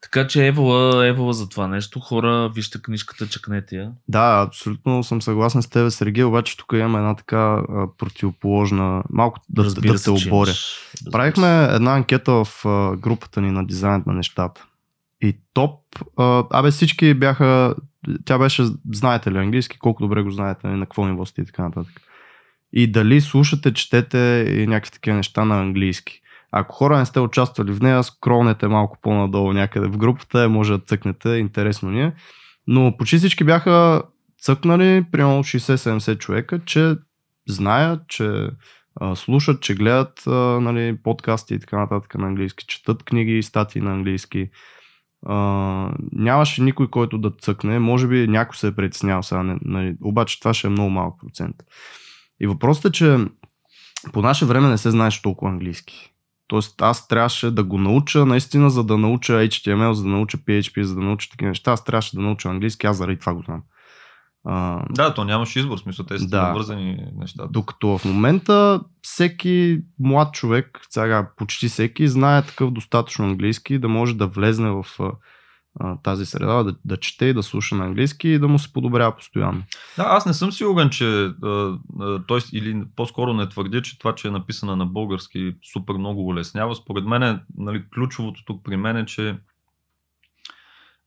Така че евала, евала за това нещо. Хора, вижте книжката, чакнете я. Да, абсолютно съм съгласен с теб, Сергей, обаче тук имаме една така а, противоположна, малко да, да, да те оборя. Разбира Правихме една анкета в а, групата ни на дизайнът на нещата. И топ, а, абе всички бяха, тя беше, знаете ли английски, колко добре го знаете, на какво ниво сте и така нататък. И дали слушате, четете и някакви такива неща на английски. Ако хора не сте участвали в нея, скролнете малко по-надолу някъде в групата, може да цъкнете, интересно ни е. Но почти всички бяха цъкнали, примерно 60-70 човека, че знаят, че а, слушат, че гледат а, нали, подкасти и така нататък на английски, четат книги и статии на английски. А, нямаше никой, който да цъкне. Може би някой се е притеснял сега, нали, обаче това ще е много малък процент. И въпросът е, че по наше време не се знаеше толкова английски. Тоест аз трябваше да го науча наистина, за да науча HTML, за да науча PHP, за да науча такива неща. Аз трябваше да науча английски, аз заради това го знам. А, да, то нямаш избор, смисъл, те са да. вързани неща. Докато в момента всеки млад човек, сега почти всеки, знае такъв достатъчно английски да може да влезне в тази среда, да, да чете и да слуша на английски и да му се подобрява постоянно. Да, аз не съм сигурен, че т.е. или по-скоро не твърдя, че това, че е написано на български супер много улеснява. Според мен, нали, ключовото тук при мен е, че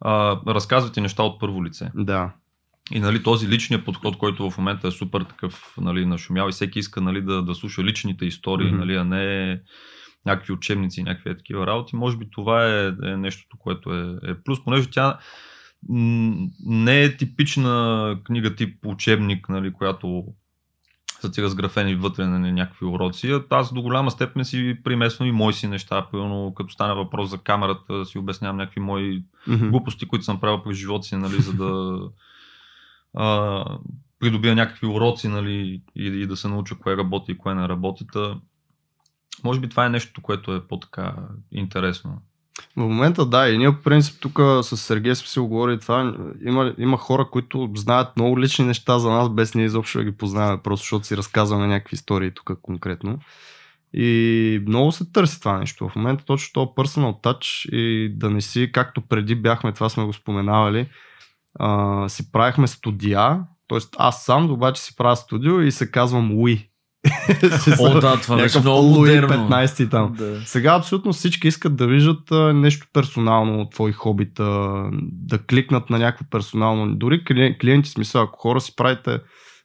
а, разказвате неща от първо лице. Да. И нали, този личният подход, който в момента е супер такъв нали, нашумял и всеки иска нали, да, да слуша личните истории, mm-hmm. нали, а не някакви учебници, някакви такива работи. Може би това е, е нещото, което е, е плюс, понеже тя не е типична книга тип учебник, нали, която са ти разграфени вътре на нали, някакви уроци. Аз до голяма степен си примесвам и мои си неща. Примерно, като стане въпрос за камерата, си обяснявам някакви мои mm-hmm. глупости, които съм правил през живота си, нали, за да а, придобия някакви уроци нали, и, и да се науча кое работи и кое не работи. Та, може би това е нещо, което е по-така интересно. В момента да, и ние по принцип тук с Сергей сме си оговорили това. Има, има хора, които знаят много лични неща за нас, без ние изобщо да ги познаваме, просто защото си разказваме някакви истории тук конкретно. И много се търси това нещо. В момента точно това personal touch и да не си, както преди бяхме, това сме го споменавали, а, си правихме студия, т.е. аз сам обаче си правя студио и се казвам Уи. О, да, това беше много модерно. 15 там. Да. Сега абсолютно всички искат да виждат а, нещо персонално от твои хобита, да кликнат на някакво персонално. Дори клиенти, смисъл, ако хора си правите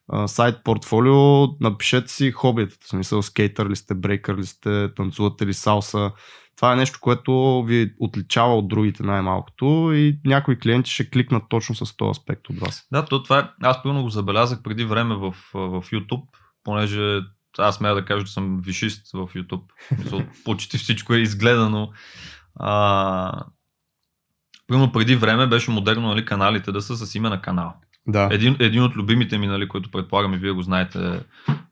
а, сайт портфолио, напишете си хобита. В смисъл, скейтър ли сте, брейкър ли сте, танцувате ли салса, това е нещо, което ви отличава от другите най-малкото и някои клиенти ще кликнат точно с този аспект от вас. Да, то това е, аз пълно го забелязах преди време в, в YouTube, понеже аз смея да кажа, че съм вишист в YouTube. Почти всичко е изгледано. А, Примерно преди време беше модерно нали, каналите да са с име на канал. Да. Един, един от любимите ми, нали, който предполагам и вие го знаете,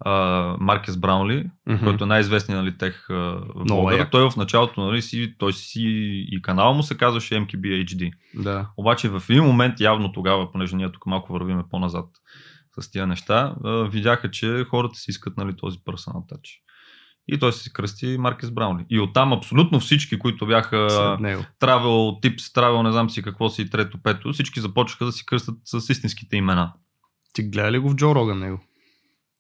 а, Маркес Браунли, mm-hmm. който е най-известният нали, тех в Той в началото нали, си, той си и канала му се казваше MKBHD. Да. Обаче в един момент явно тогава, понеже ние тук малко вървиме по-назад с тия неща, видяха, че хората си искат нали, този personal touch. И той се кръсти Маркес Браунли. И оттам абсолютно всички, които бяха travel tips, travel, не знам си какво си, трето, пето, всички започнаха да си кръстат с истинските имена. Ти гледа ли го в Джо Роган него?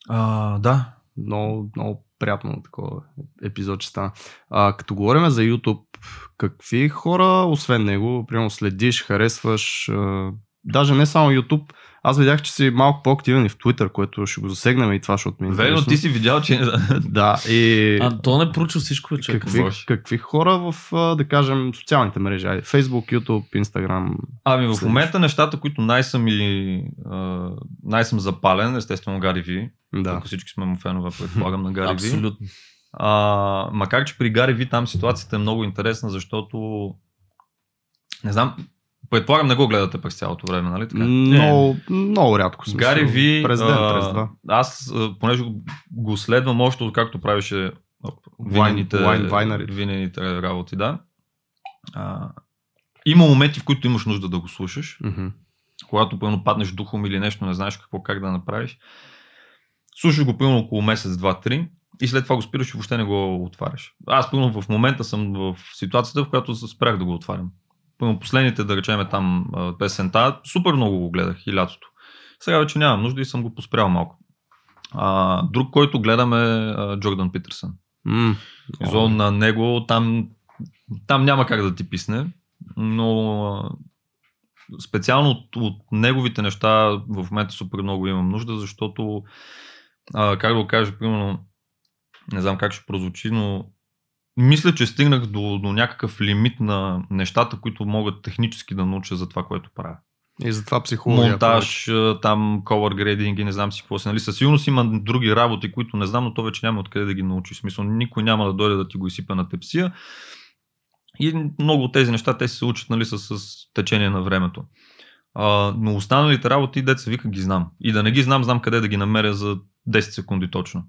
А, да. Много, много приятно такова епизод че стана. А, като говорим за YouTube, какви хора, освен него, примерно следиш, харесваш, а, даже не само YouTube, аз видях, че си малко по-активен и в Twitter, което ще го засегнем и това, защото ми е Верно, ти си видял, че... да, и... А то не проучва всичко, че какви, какви хора в, да кажем, социалните мрежи? Facebook, YouTube, Instagram? Ами в момента нещата, които най-съм ми, най-съм запален, естествено Гари Ви. Да. Ако всички сме му фенове, предполагам на Гари Ви. Абсолютно. А, макар, че при Гари Ви там ситуацията е много интересна, защото не знам, Предполагам, не го гледате през цялото време, нали така? Много, много рядко съм. Гари Ви, през ден, през два. аз, понеже го следвам още откакто правише винените, Wine, винените работи, да. А, има моменти, в които имаш нужда да го слушаш. Mm-hmm. Когато пълно паднеш духом или нещо, не знаеш какво как да направиш. Слушаш го примерно около месец, два, три и след това го спираш и въобще не го отваряш. Аз пълно в момента съм в ситуацията, в която спрях да го отварям последните, да речем там песента, супер много го гледах и лятото. Сега вече нямам нужда и съм го поспрял малко. А, друг, който гледаме е Джордан Питърсън. Mm. Зон на него, там, там няма как да ти писне, но специално от, от неговите неща в момента супер много имам нужда, защото, а, как да го кажа, примерно, не знам как ще прозвучи, но мисля, че стигнах до, до някакъв лимит на нещата, които могат технически да науча за това, което правя. И затова психологията. монтаж, а, там color grading и не знам си какво си. Нали? Със сигурност има други работи, които не знам, но то вече няма откъде да ги научи. В смисъл, никой няма да дойде да ти го изсипе на тепсия. И много от тези неща те се учат нали, с, с течение на времето. А, но останалите работи, деца вика, ги знам. И да не ги знам, знам къде да ги намеря за 10 секунди точно.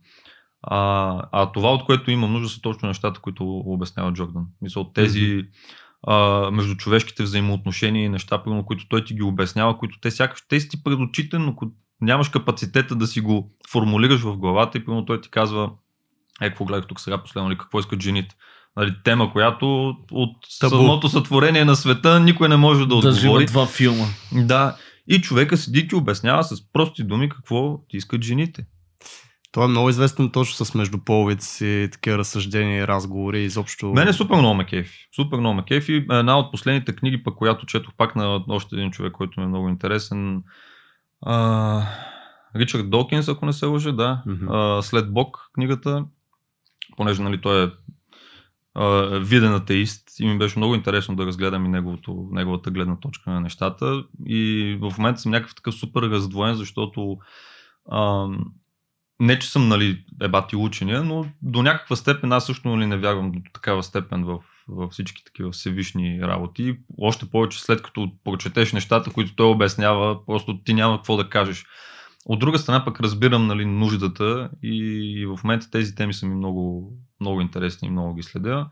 А, а това, от което имам нужда, са точно нещата, които обяснява Джордан. Мисля, от тези mm-hmm. а, междучовешките взаимоотношения и неща, примерно, които той ти ги обяснява, които те сякаш те си ти пред очите, но нямаш капацитета да си го формулираш в главата и примерно той ти казва, е, какво гледах тук сега последно, ли, какво искат жените. Нали, тема, която от Табу. самото сътворение на света никой не може да отговори. Да два филма. Да. И човека седи и обяснява с прости думи какво ти искат жените. Това е много известно точно с междуполовите си, такива разсъждения и разговори изобщо. Мене супер много ме кефи. Супер много ме кефи. Една от последните книги, пък, която четох пак на още един човек, който ми е много интересен. А, Ричард Докинс, ако не се лъжа, да. Mm-hmm. А, След Бог книгата, понеже нали, той е Uh, виден атеист и ми беше много интересно да разгледам и неговото, неговата гледна точка на нещата. И в момента съм някакъв такъв супер раздвоен, защото uh, не, че съм нали, ебати учения, но до някаква степен аз също нали, не вярвам до такава степен в, в всички такива всевишни работи. Още повече след като прочетеш нещата, които той обяснява, просто ти няма какво да кажеш. От друга страна пък разбирам нали, нуждата и, в момента тези теми са ми много, много интересни и много ги следя.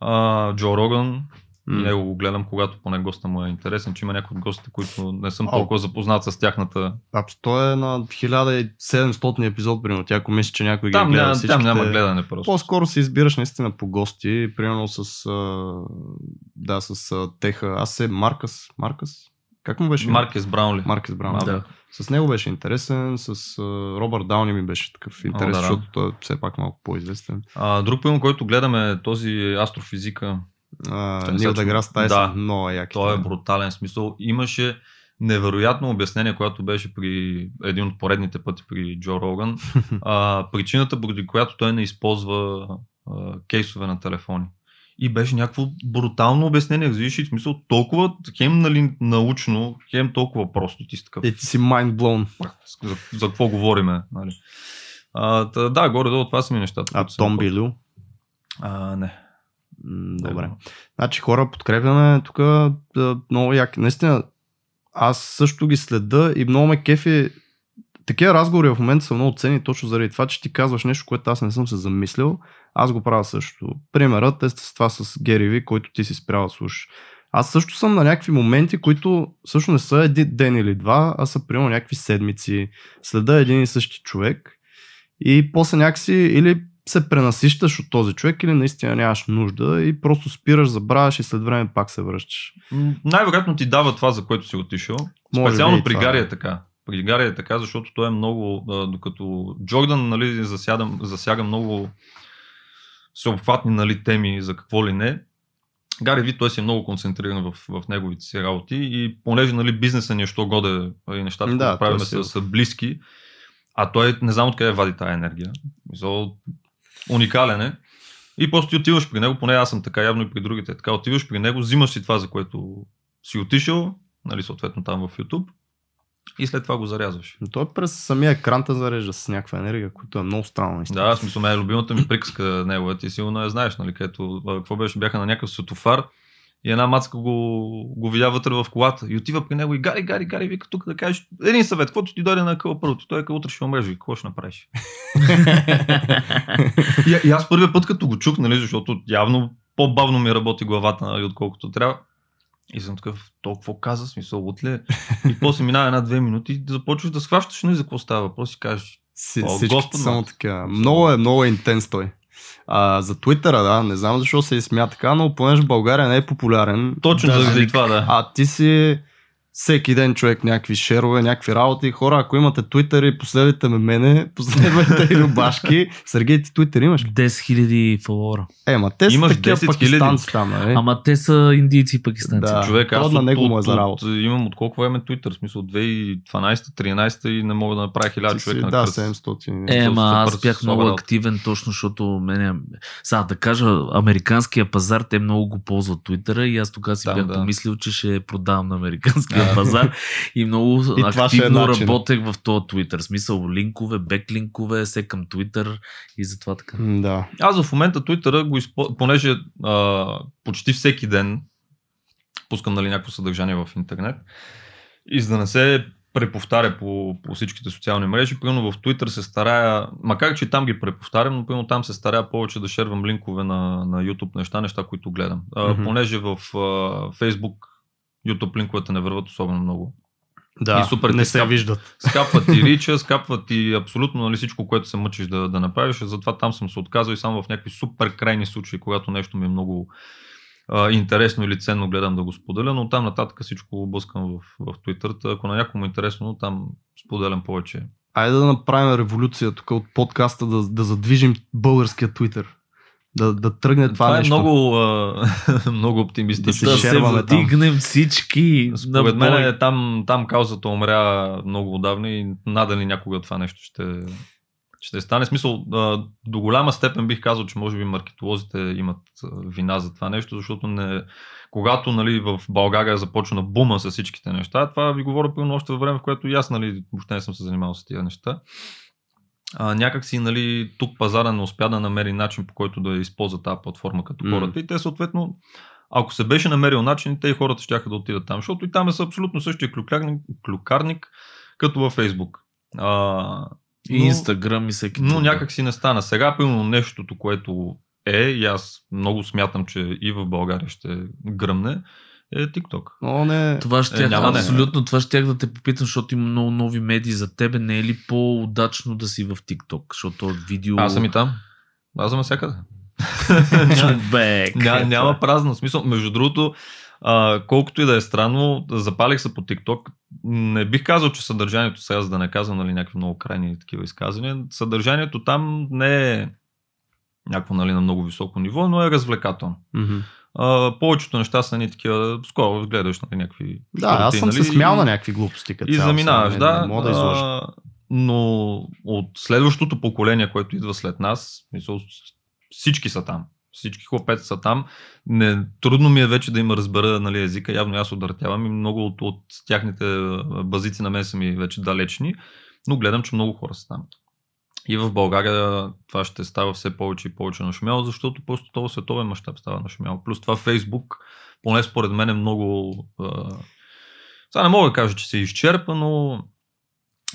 А, Джо Роган, Mm. Него го гледам, когато поне госта му е интересен, че има някои от гостите, които не съм толкова запознат с тяхната. А, той е на 1700 епизод, примерно. Тя ако мисли, че някой там, ги гледа няма, всичките... Там няма гледане просто. По-скоро се избираш наистина по гости, примерно с, да, с Теха. Аз се Маркъс. Маркъс? Как му беше? Маркес Браунли. Маркес Браунли. Да. С него беше интересен, с Робърт Дауни ми беше такъв интерес, О, да, защото той е все пак малко по-известен. А, друг филм, който гледаме е този астрофизика. Нил Деграс Тайсън, да, много яки. Той е брутален смисъл. Имаше невероятно обяснение, което беше при един от поредните пъти при Джо Роган. а, причината, поради която той не използва а, кейсове на телефони и беше някакво брутално обяснение. Виждаш, в смисъл толкова, хем нали, научно, хем толкова просто ти си такъв. И ти си mind blown. За, за какво говориме, нали? А, да, горе-долу това са ми нещата. А Том Билю? А, не. Добре. Значи хора, подкрепяме тук да, много яки. Наистина, аз също ги следа и много ме кефи. Такива разговори в момента са много ценни точно заради това, че ти казваш нещо, което аз не съм се замислил аз го правя също. Примерът е с това с Гери Ви, който ти си спрял да слушаш. Аз също съм на някакви моменти, които също не са един ден или два, а са примерно някакви седмици. Следа един и същи човек и после някакси или се пренасищаш от този човек или наистина нямаш нужда и просто спираш, забравяш и след време пак се връщаш. Най-вероятно ти дава това, за което си отишъл. Специално при Гари е така. При Гари е така, защото той е много, докато Джордан нали, засяга, засяга много всеобхватни нали, теми за какво ли не. Гари Ви, той си е много концентриран в, в неговите си работи и понеже нали, бизнеса ни е що годе и нещата, да, които правим са, са близки, а той не знам откъде вади тази енергия. Уникален е. И просто ти отиваш при него, поне аз съм така, явно и при другите. Така отиваш при него, взимаш си това, за което си отишъл, нали, съответно там в YouTube и след това го зарязваш. Но той през самия екран те зарежда с някаква енергия, която е много странно. Да, в смисъл, е любимата ми приказка него, ти сигурно я знаеш, нали, където, какво беше, бяха на някакъв светофар и една мацка го, го видя вътре в колата и отива при него и гари, гари, гари, вика тук да кажеш един съвет, каквото ти дойде на къла първото, той е утре ще умреш, какво ще направиш? и, и, аз първият път като го чух, нали, защото явно по-бавно ми работи главата, нали, отколкото трябва, и съм такъв, толкова каза, смисъл, от ли? И после минава една-две минути и започваш да схващаш, но и за какво става въпрос и кажеш. Си, Господ, само така. Много е, много е интенс той. А, за Твитъра, да, не знам защо се изсмя така, но понеже България не е популярен. Точно да, заради това, да. А ти си всеки ден човек някакви шерове, някакви работи. Хора, ако имате Twitter и последвайте ме мене, последвайте и Любашки. Сергей, ти Twitter имаш? 10 000 фолуара. Е, ма те са имаш такива пакистанци там, нали? Ама те са индийци и пакистанци. Да, човек, аз на него му е за работа. От, имам от колко време Twitter, в смисъл 2012-13 и не мога да направя 1000 човека. Да, 700. Е, ма аз бях много активен точно, защото мене... Сега да кажа, американския пазар, те много го ползват Twitter и аз тогава си бях помислил, че ще продавам на американския пазар и много И е активно начинът. работех в този Twitter. Смисъл линкове, беклинкове, все към Twitter и затова така. Да. Аз в момента Twitter го използвам, понеже а, почти всеки ден пускам нали, някакво съдържание в интернет и за да не се преповтаря по, по всичките социални мрежи, примерно в Twitter се старая, макар че там ги преповтарям, но примерно там се старая повече да шервам линкове на, на YouTube неща, неща, които гледам. А, Мгм. Понеже в а, Facebook YouTube линковете не върват особено много. Да, И супер не се скап- виждат. Скапват ти рича, скапват ти абсолютно нали, всичко, което се мъчиш да, да направиш. Затова там съм се отказал и само в някакви супер крайни случаи, когато нещо ми е много а, интересно или ценно, гледам да го споделя, но там нататък всичко блъскам в, в Twitter. Ако на някому е интересно, там споделям повече. Айде да направим революция тук от подкаста, да, да задвижим българския Twitter. Да, да тръгне това, Това, е нещо. много, а, много оптимистично. се Да се шерваме там. вдигнем всички. Според мен е, там, там каузата умря много отдавна и надали някога това нещо ще, ще стане. Смисъл, а, до голяма степен бих казал, че може би маркетолозите имат вина за това нещо, защото не, когато нали, в България започна бума с всичките неща, това ви говоря примерно още във време, в което и аз нали, въобще не съм се занимавал с тия неща. А, някак си нали, тук пазара не успя да намери начин по който да използва тази платформа като М. хората и те съответно ако се беше намерил начин, те и хората ще да отидат там, защото и там е са абсолютно същия клюкарник, клюкарник като във Фейсбук. А, И Инстаграм и всеки. но някак си не стана. Сега, примерно, нещото, което е, и аз много смятам, че и в България ще гръмне, е TikTok. Но не... Това ще Е, няма не. абсолютно, това ще да те попитам, защото има много нови медии за тебе. Не е ли по-удачно да си в TikTok? Защото видео... Аз съм и там. Аз съм навсякъде. Човек. Ня, няма празно. Смисъл, между другото, а, колкото и да е странно, запалих се по TikTok. Не бих казал, че съдържанието, сега за да не казвам нали, някакви много крайни такива изказвания, съдържанието там не е някакво нали, на много високо ниво, но е развлекателно. Мгм. А, повечето неща са ни такива, скоро гледаш нали, някакви Да, аз съм се нали, смял и- на някакви глупости. Като и заминаваш, сега, не- да. Не мога да изложа. а, но от следващото поколение, което идва след нас, мисъл, всички са там. Всички хлопеца са там. Не, трудно ми е вече да им разбера нали, езика. Явно аз удъртявам и много от, от тяхните базици на мен са ми вече далечни, но гледам, че много хора са там. И в България това ще става все повече и повече нашумяло, защото просто това световен мащаб става нашумяло. Плюс това Фейсбук, поне според мен е много... Сега не мога да кажа, че се изчерпа, но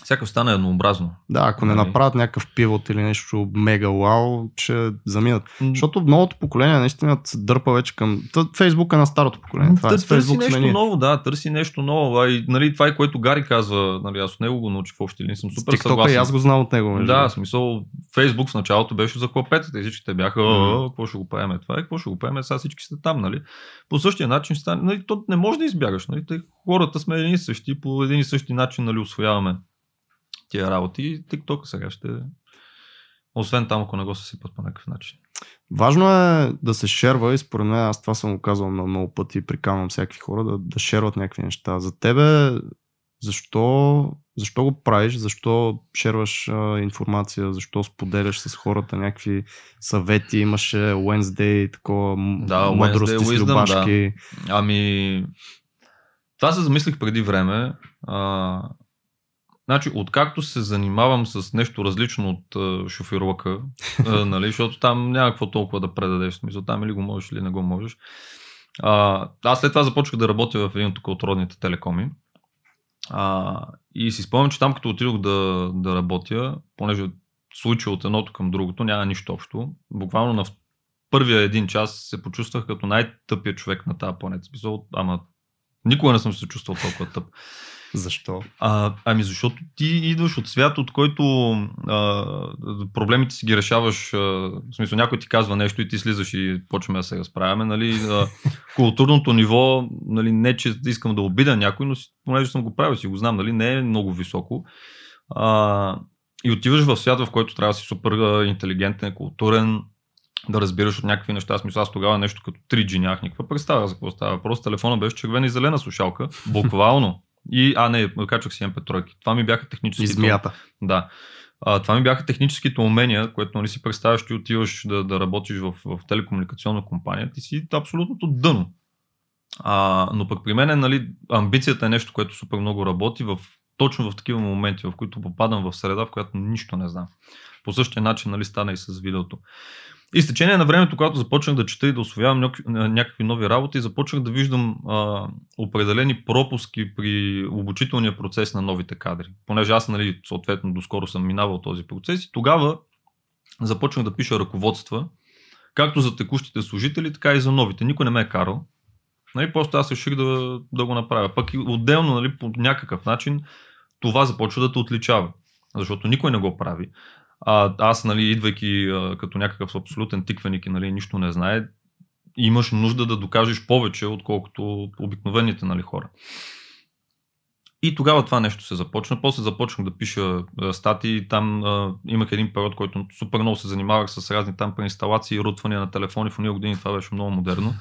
сякаш стане еднообразно. Да, ако не Нали? направят някакъв пивот или нещо мега вау, ще заминат. Защото новото поколение наистина се дърпа вече към... Фейсбук е на старото поколение. Това е Търси, нещо смени. ново, да, търси нещо ново. А и, нали, това е което Гари казва, нали, аз от него го научих в общи линии, съм супер TikTok съгласен. и аз го знам от него. между Да, смисъл, Фейсбук в началото беше за клапетата и всичките бяха, mm. какво ще го правим това и какво ще го правим, сега всички сте там, нали? По същия начин стане, нали, то не може да избягаш, нали? Тъй, хората сме един и същи, по един и същи начин, нали, освояваме тия работи и TikTok сега ще освен там, ако не го съсипат по някакъв начин. Важно е да се шерва и според мен, аз това съм го казвал на много пъти и приканвам всякакви хора да, да шерват някакви неща. За тебе, защо, защо го правиш, защо шерваш а, информация, защо споделяш с хората някакви съвети, имаше Wednesday, такова м- Да, мъдрости Wednesday с Wisdom, любашки. Ами, това се замислих преди време. А, значи, откакто се занимавам с нещо различно от а, шофировка, а, нали, защото там няма какво толкова да предадеш. Смисъл, там или го можеш, или не го можеш. А, аз след това започнах да работя в един тук от родните телекоми. А, и си спомням, че там като отидох да, да работя, понеже случай от едното към другото няма нищо общо. Буквално на първия един час се почувствах като най-тъпия човек на тази планета. Ама никога не съм се чувствал толкова тъп. Защо? А, ами защото ти идваш от свят, от който а, проблемите си ги решаваш. А, в смисъл, някой ти казва нещо и ти слизаш и почваме да се разправяме. Нали, а, културното ниво, нали, не че искам да обида някой, но понеже съм го правил, си го знам, нали, не е много високо. А, и отиваш в свят, в който трябва да си супер интелигентен, културен, да разбираш от някакви неща. Аз мисля, аз тогава нещо като 3G нямах никаква представа за какво става. Просто телефона беше червена и зелена слушалка. Буквално. И, а не, качвах си MP3. Това ми бяха технически. И змията. Да. А, това ми бяха техническите умения, което нали си представяш, ти отиваш да, да работиш в, в телекомуникационна компания, ти си абсолютното дъно. А, но пък при мен е, нали, амбицията е нещо, което супер много работи в, точно в такива моменти, в които попадам в среда, в която нищо не знам. По същия начин нали, стана и с видеото. И с течение на времето, когато започнах да чета и да освоявам някакви нови работи, започнах да виждам а, определени пропуски при обучителния процес на новите кадри. Понеже аз, нали, съответно, доскоро съм минавал този процес и тогава започнах да пиша ръководства, както за текущите служители, така и за новите. Никой не ме е карал. Нали, просто аз реших да, да го направя. Пък и отделно, нали, по някакъв начин, това започва да те отличава. Защото никой не го прави. А, аз, нали, идвайки а, като някакъв абсолютен тиквеник и нали, нищо не знае, имаш нужда да докажеш повече, отколкото обикновените нали, хора. И тогава това нещо се започна. После започнах да пиша статии. Там а, имах един период, който супер много се занимавах с разни там преинсталации рутвания на телефони. В уния години това беше много модерно.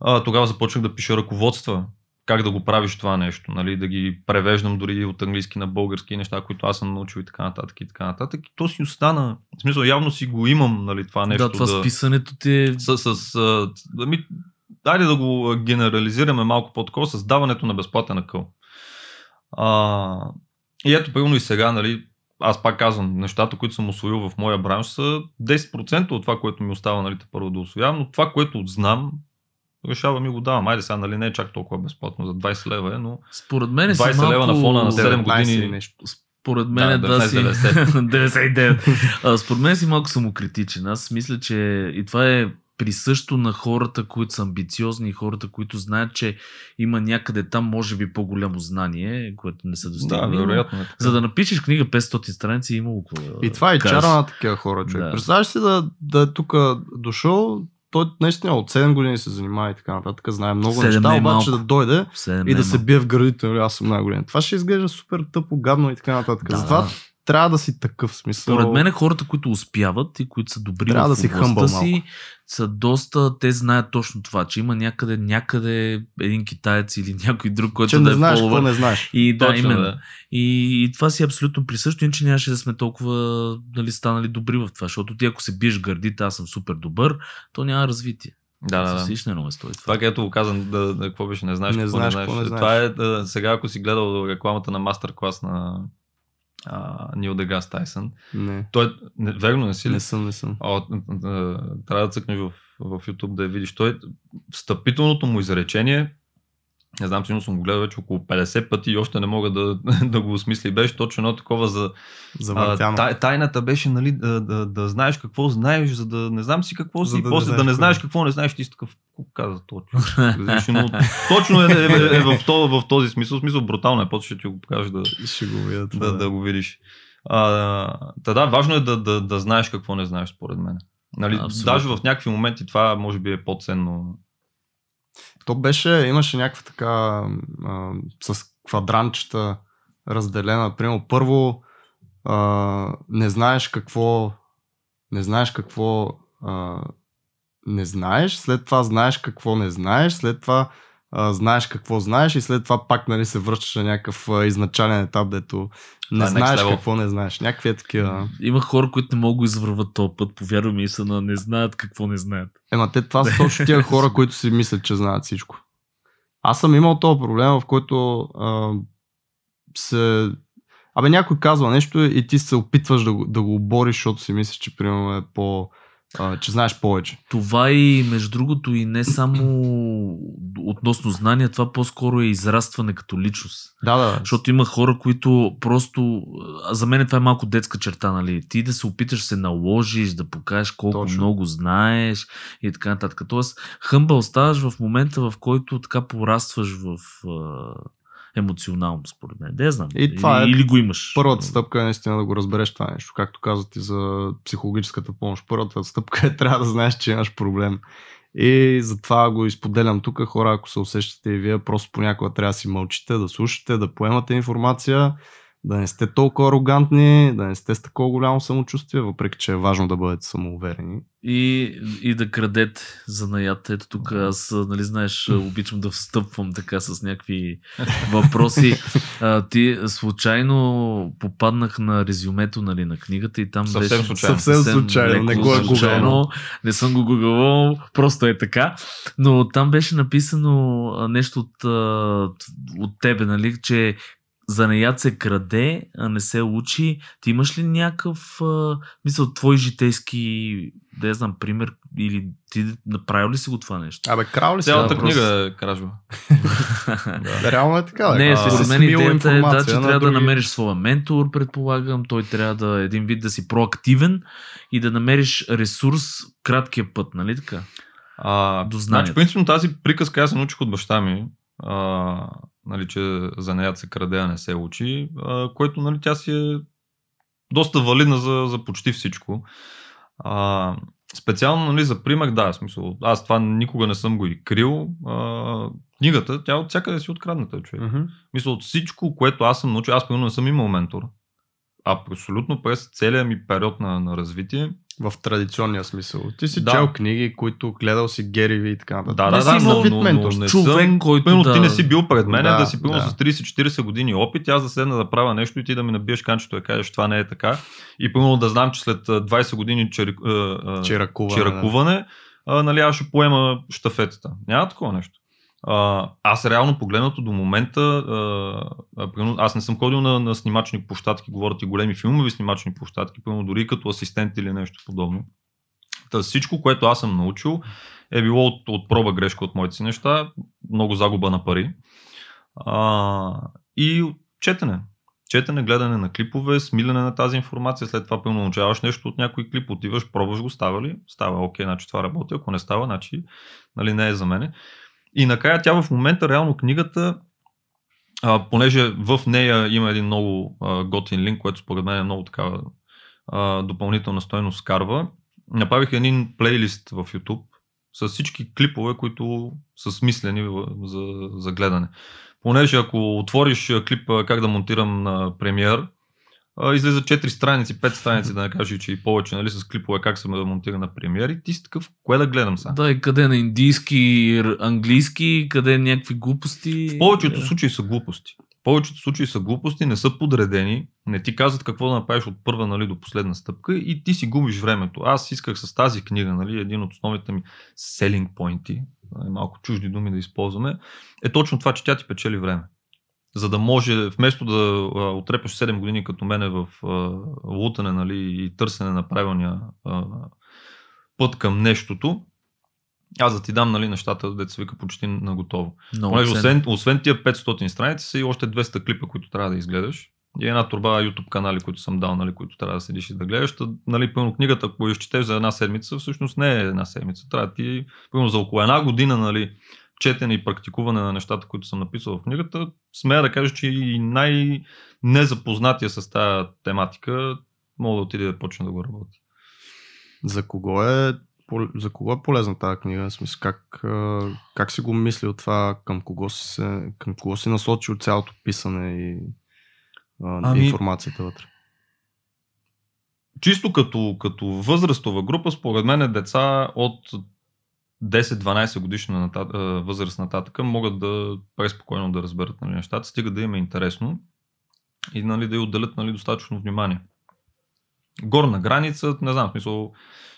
А, тогава започнах да пиша ръководства как да го правиш това нещо, нали, да ги превеждам дори от английски на български неща, които аз съм научил и така нататък и така нататък. И то си остана, в смисъл явно си го имам, нали, това нещо. Да, това да, с писането ти е... С, с, с, да ми, дайде да го генерализираме малко по-такова, с даването на безплатен акъл. А, и ето, примерно и сега, нали, аз пак казвам, нещата, които съм освоил в моя бранш са 10% от това, което ми остава, нали, първо да освоявам, но това, което знам, решавам и го давам. Айде сега, нали не е чак толкова безплатно, за 20 лева е, но Според мен 20 малко... лева на фона на 7 години. Нещо. Според мен да, да си... 99. Според мен си малко самокритичен. Аз мисля, че и това е присъщо на хората, които са амбициозни и хората, които знаят, че има някъде там, може би, по-голямо знание, което не са достигнали. Да, вероятно. Е за да напишеш книга 500 страници, има около. И това е чара на такива хора, човек. Да. Представяш си да, да е тук дошъл, той наистина от 7 години се занимава и така нататък, знае много неща, е обаче да дойде и да се бие в градите, нали, аз съм най-голям. Това ще изглежда супер тъпо, гадно и така нататък. Да. Затова трябва да си такъв смисъл. Според мен хората, които успяват и които са добри трябва в да си хъмбъл си, малко. са доста, те знаят точно това, че има някъде, някъде един китаец или някой друг, който че да не е знаеш, какво не знаеш. И да, точно, именно. Да. И, и, това си е абсолютно присъщо, иначе нямаше да сме толкова нали, станали добри в това, защото ти ако се биеш гърдите, аз съм супер добър, то няма развитие. Да, да, да. не много стои това. Това, където го казвам, да, да, какво беше, не знаеш, не какво, знаеш, не знаеш. Какво не знаеш. Това е, да, сега ако си гледал рекламата на мастер клас на Нил Дегас Тайсън. Не. Той, не, верно не си ли? Не съм, не съм. О, трябва да цъкнеш в, в YouTube да я видиш. Той, встъпителното му изречение не знам, сигурно съм го гледал вече около 50 пъти и още не мога да, да го осмисля. Беше точно едно такова за... за а, тай, тайната беше нали, да, да, да, знаеш какво знаеш, за да не знам си какво си, и да после да не знаеш какво не знаеш. Ти си такъв, какво каза точно? но, точно е, е, е, е в, този, в този смисъл. Смисъл брутално е, после ще ти го покажа да, ще го видя, да, да, да, го видиш. А, да, важно е да, да, да знаеш какво не знаеш, според мен. Нали, даже в някакви моменти това може би е по-ценно то беше, имаше някаква така а, с квадранчета разделена. Примерно, първо а, не знаеш какво не знаеш какво а, не знаеш, след това знаеш какво не знаеш, след това а, знаеш какво знаеш и след това пак нали, се връщаш на някакъв а, изначален етап, дето не а, знаеш какво не знаеш. Някакви е такива. Има хора, които не могат да извърват този път, повярвай ми, са на не знаят какво не знаят. Ема те това са точно тия хора, които си мислят, че знаят всичко. Аз съм имал този проблем, в който а, се... Абе някой казва нещо и ти се опитваш да го, да го обориш, защото си мислиш, че примерно е по а, че знаеш повече. Това и между другото и не само относно знания, това по-скоро е израстване като личност. Да, да. Защото има хора, които просто... За мен това е малко детска черта, нали? Ти да се опиташ да се наложиш, да покажеш колко Точно. много знаеш и така нататък. Тоест, хъмбъл ставаш в момента, в който така порастваш в емоционално, според мен. Не знам. И това или, е или го имаш. Първата стъпка е наистина да го разбереш това нещо. Както казвате за психологическата помощ. Първата стъпка е трябва да знаеш, че имаш проблем. И затова го изподелям тук. Хора, ако се усещате и вие, просто понякога трябва да си мълчите, да слушате, да поемате информация, да не сте толкова арогантни, да не сте с такова голямо самочувствие, въпреки че е важно да бъдете самоуверени. И, и да крадете занаят. Ето тук аз, нали знаеш, обичам да встъпвам така с някакви въпроси. А, ти случайно попаднах на резюмето нали, на книгата и там Съвсем беше случайно. Съвсем случайно, не го е гугълнал. Не съм го гугълвал, просто е така. Но там беше написано нещо от, от тебе, нали, че занаят се краде, а не се учи. Ти имаш ли някакъв, а, мисъл, твой житейски, да я знам, пример, или ти направил ли си го това нещо? Абе, крал ли си? Цялата въпрос. книга е кражба. Да, реално е така. Не, а, според мен идеята е, да, че трябва да други. намериш своя ментор, предполагам. Той трябва да един вид да си проактивен и да намериш ресурс краткия път, нали така? А, До значи, принципно тази приказка аз се научих от баща ми, а, нали, че за нея се краде, а не се учи, а, което нали, тя си е доста валидна за, за почти всичко. А, специално нали, за пример, да, смисъл, аз това никога не съм го и крил. А, книгата, тя от всякъде си открадната, човек. Мгм. Мисля, от всичко, което аз съм научил, аз примерно не съм имал ментор. А абсолютно през целия ми период на, на развитие. В традиционния смисъл. Ти си Да. чел книги, които гледал си Гери Ви и така нататък. Да, да, да, но, но, но не Човек, съм, който примерно, да- ти не си бил пред мен, да, Да, си примерно да. с 30-40 години опит, аз да седна да правя нещо и ти да ми набиеш канчето и да кажеш, това не е така. И примерно да знам, че след а, 20 години а, Чиракуване, чиракуване, а, нали, аз ще поема штафетата. Няма такова нещо. Аз реално погледнато до момента, а, аз не съм ходил на, на снимачни площадки, говорят и големи филмови снимачни площадки, примерно дори като асистент или нещо подобно. Та всичко, което аз съм научил, е било от, от проба грешка от моите си неща, много загуба на пари. А, и четене. Четене, гледане на клипове, смилене на тази информация, след това пълно научаваш нещо от някой клип, отиваш, пробваш го, става ли? Става, окей, значи това работи, ако не става, значи нали, не е за мене. И накрая тя в момента, реално книгата, а, понеже в нея има един много а, готин линк, което според мен е много такава а, допълнителна стойност карва, направих един плейлист в YouTube с всички клипове, които са смислени за, за гледане. Понеже ако отвориш клип как да монтирам на премиер, излиза 4 страници, 5 страници, да не кажа, че и повече, нали, с клипове как се да монтира на премиер и ти си такъв, кое да гледам сега? Да, и къде е на индийски, английски, къде е някакви глупости. В повечето случаи са глупости. В повечето случаи са глупости, не са подредени, не ти казват какво да направиш от първа нали, до последна стъпка и ти си губиш времето. Аз исках с тази книга, нали, един от основните ми pointi, нали, малко чужди думи да използваме, е точно това, че тя ти печели време. За да може, вместо да а, отрепеш 7 години като мене в а, лутане нали, и търсене на правилния а, път към нещото, аз да ти дам нали, нещата, деца се вика почти на готово. Понеже освен, освен тия 500 страници са и още 200 клипа, които трябва да изгледаш. И една турба YouTube канали, които съм дал, нали, които трябва да седиш и да гледаш. Та, нали, пълно книгата, ако изчетеш за една седмица, всъщност не е една седмица. Трябва да ти, пълно за около една година, нали, четене и практикуване на нещата, които съм написал в книгата, смея да кажа, че и най-незапознатия с тази тематика мога да отиде да почне да го работи. За кого е за кого е полезна тази книга? Смисъл, как, как си го мислил това, към кого си, се, към кого си насочил цялото писане и Ами- информацията вътре? чисто като, като възрастова група, според мен е деца от 10-12 годишна възраст нататък могат да преспокойно да разберат нали, нещата, стига да им е интересно и нали, да й отделят нали, достатъчно внимание. Горна граница, не знам, в смисъл,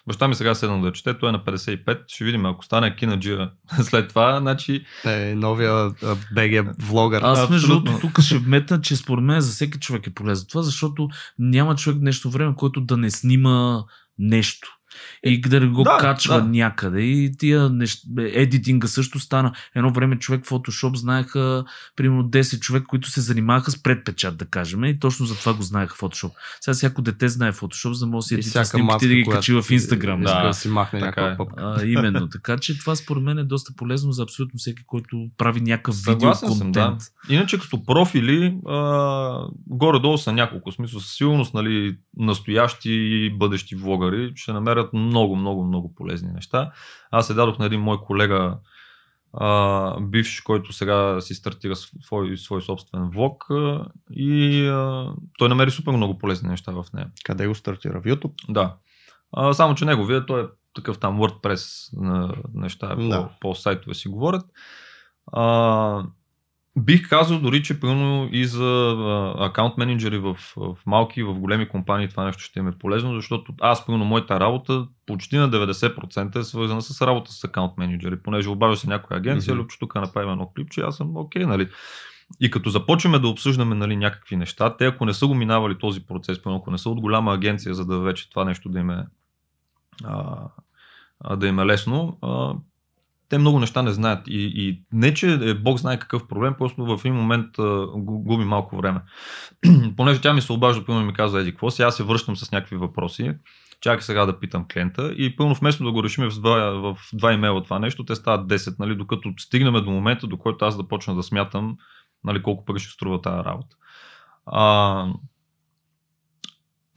баща ми сега седна да чете, той е на 55, ще видим, ако стане кинаджия след това, значи Е, новия а, BG влогър. Аз между другото тук ще вметна, че според мен за всеки човек е полезно това, защото няма човек днешно време, който да не снима нещо. И да го Да, качва да. някъде. И тия нещ... едитинга също стана. Едно време човек в Photoshop знаеха примерно 10 човек, които се занимаваха с предпечат, да кажем. И точно за това го знаеха Photoshop. Сега всяко дете знае Photoshop, за да може да си снимките маска, да ги качи в Instagram. Да, да си махне така е. А, именно. Така че това според мен е доста полезно за абсолютно всеки, който прави някакъв видео Съгласен съм, да. контент. Иначе като профили, а, горе-долу са няколко. В смисъл, със сигурност, нали, настоящи и бъдещи влогари ще намерят много, много, много полезни неща. Аз се дадох на един мой колега а, бивш, който сега си стартира свой, свой собствен влог а, и а, той намери супер много полезни неща в нея. Къде го стартира? В YouTube? Да. А, само, че неговия, той е такъв там WordPress на неща, Да. по, по сайтове си говорят. А, бих казал дори, че примерно и за а, акаунт менеджери в, в малки и в големи компании това нещо ще им е полезно, защото аз, примерно, моята работа почти на 90% е свързана с работа с акаунт менеджери, понеже обажда се някоя агенция, mm-hmm. тук направим едно клипче, аз съм окей, нали. И като започваме да обсъждаме нали, някакви неща, те ако не са го минавали този процес, примерно, ако не са от голяма агенция, за да вече това нещо да им е, а, да им е лесно, а, те много неща не знаят. И, и не, че е, Бог знае какъв проблем, просто в един момент а, гу- губи малко време. Понеже тя ми се обажда, примерно ми казва, еди какво си, аз се връщам с някакви въпроси, чакай сега да питам клиента и пълно вместо да го решим в два, в два имейла това нещо, те стават 10, нали, докато стигнем до момента, до който аз да почна да смятам нали, колко пари ще струва тази работа. А,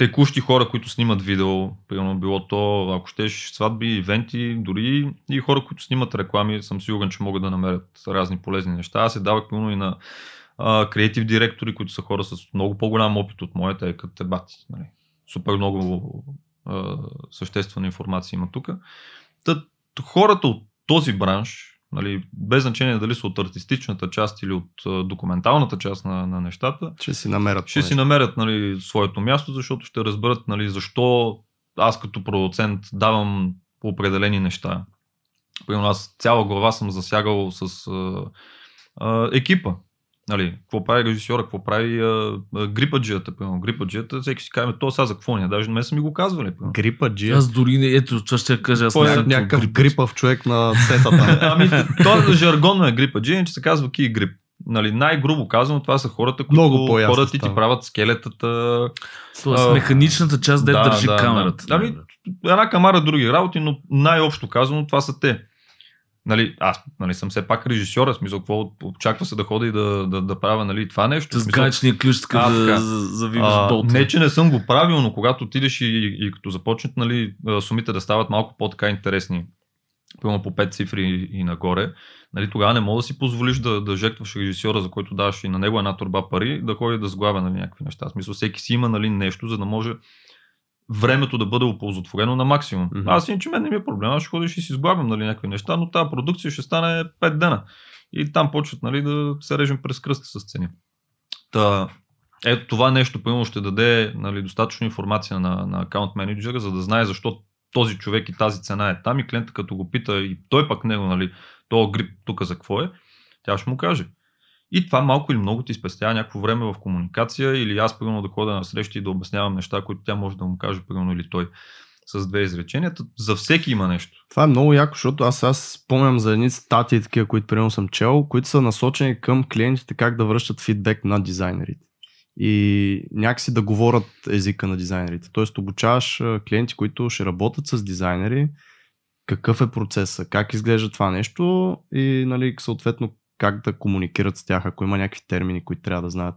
текущи хора, които снимат видео, примерно било то, ако щеш, сватби, ивенти, дори и хора, които снимат реклами, съм сигурен, че могат да намерят разни полезни неща. Аз се давах примерно и на креатив директори, които са хора с много по-голям опит от моята, е като бати. Нали. Супер много а, съществена информация има тук. Та, хората от този бранш, нали, без значение дали са от артистичната част или от документалната част на, на нещата, Ще си намерят. ще си намерят нали, своето място, защото ще разберат нали, защо аз като продуцент давам определени неща. Примерно аз цяла глава съм засягал с а, а, екипа. Нали, какво прави режисьора, какво прави а, а, грипаджията, примерно грипаджията, всеки си каже, то сега за какво ни е, даже не ме са ми го казвали. Примерно. Грипа джия. Аз дори не, ето, това ще кажа, аз не е Някакъв грип. грипав човек на сетата. Ами, то жаргонно е грипаджия, че се казва ки грип. Нали, най-грубо казано, това са хората, които Много по-ясно хората ти, правят скелетата, Тоест, А, механичната част, де да, държи да, камерата. да. Ами, една камара други работи, но най-общо казано това са те. Нали, аз нали, съм все пак режисьор, в смисъл, какво очаква се да хода и да, да, да правя нали, това нещо. С гаечния ключ така да завиваш а, болта. не, че не съм го правил, но когато отидеш и, и като започнат нали, сумите да стават малко по-така интересни, примерно по 5 цифри и, и нагоре, нали, тогава не мога да си позволиш да, да жертваш режисьора, за който даваш и на него една турба пари, да ходи да сглавя нали, някакви неща. В смисъл, всеки си има нали, нещо, за да може времето да бъде оползотворено на максимум. Мгм. Аз иначе мен не ми е проблем, аз ще ходиш и си сглавям нали, някакви неща, но тази продукция ще стане 5 дена. И там почват нали, да се режем през кръста с цени. Та, ето това нещо, примерно, ще даде нали, достатъчно информация на, на акаунт менеджера, за да знае защо този човек и тази цена е там и клиента като го пита и той пък него, нали, то грип тук за какво е, тя ще му каже. И това малко или много ти спестява някакво време в комуникация или аз примерно да ходя на срещи и да обяснявам неща, които тя може да му каже, примерно или той с две изречения. За всеки има нещо. Това е много яко, защото аз аз спомням за едни статии, такива, които примерно съм чел, които са насочени към клиентите как да връщат фидбек на дизайнерите. И някакси да говорят езика на дизайнерите. Тоест обучаваш клиенти, които ще работят с дизайнери, какъв е процесът, как изглежда това нещо и нали, съответно как да комуникират с тях, ако има някакви термини, които трябва да знаят.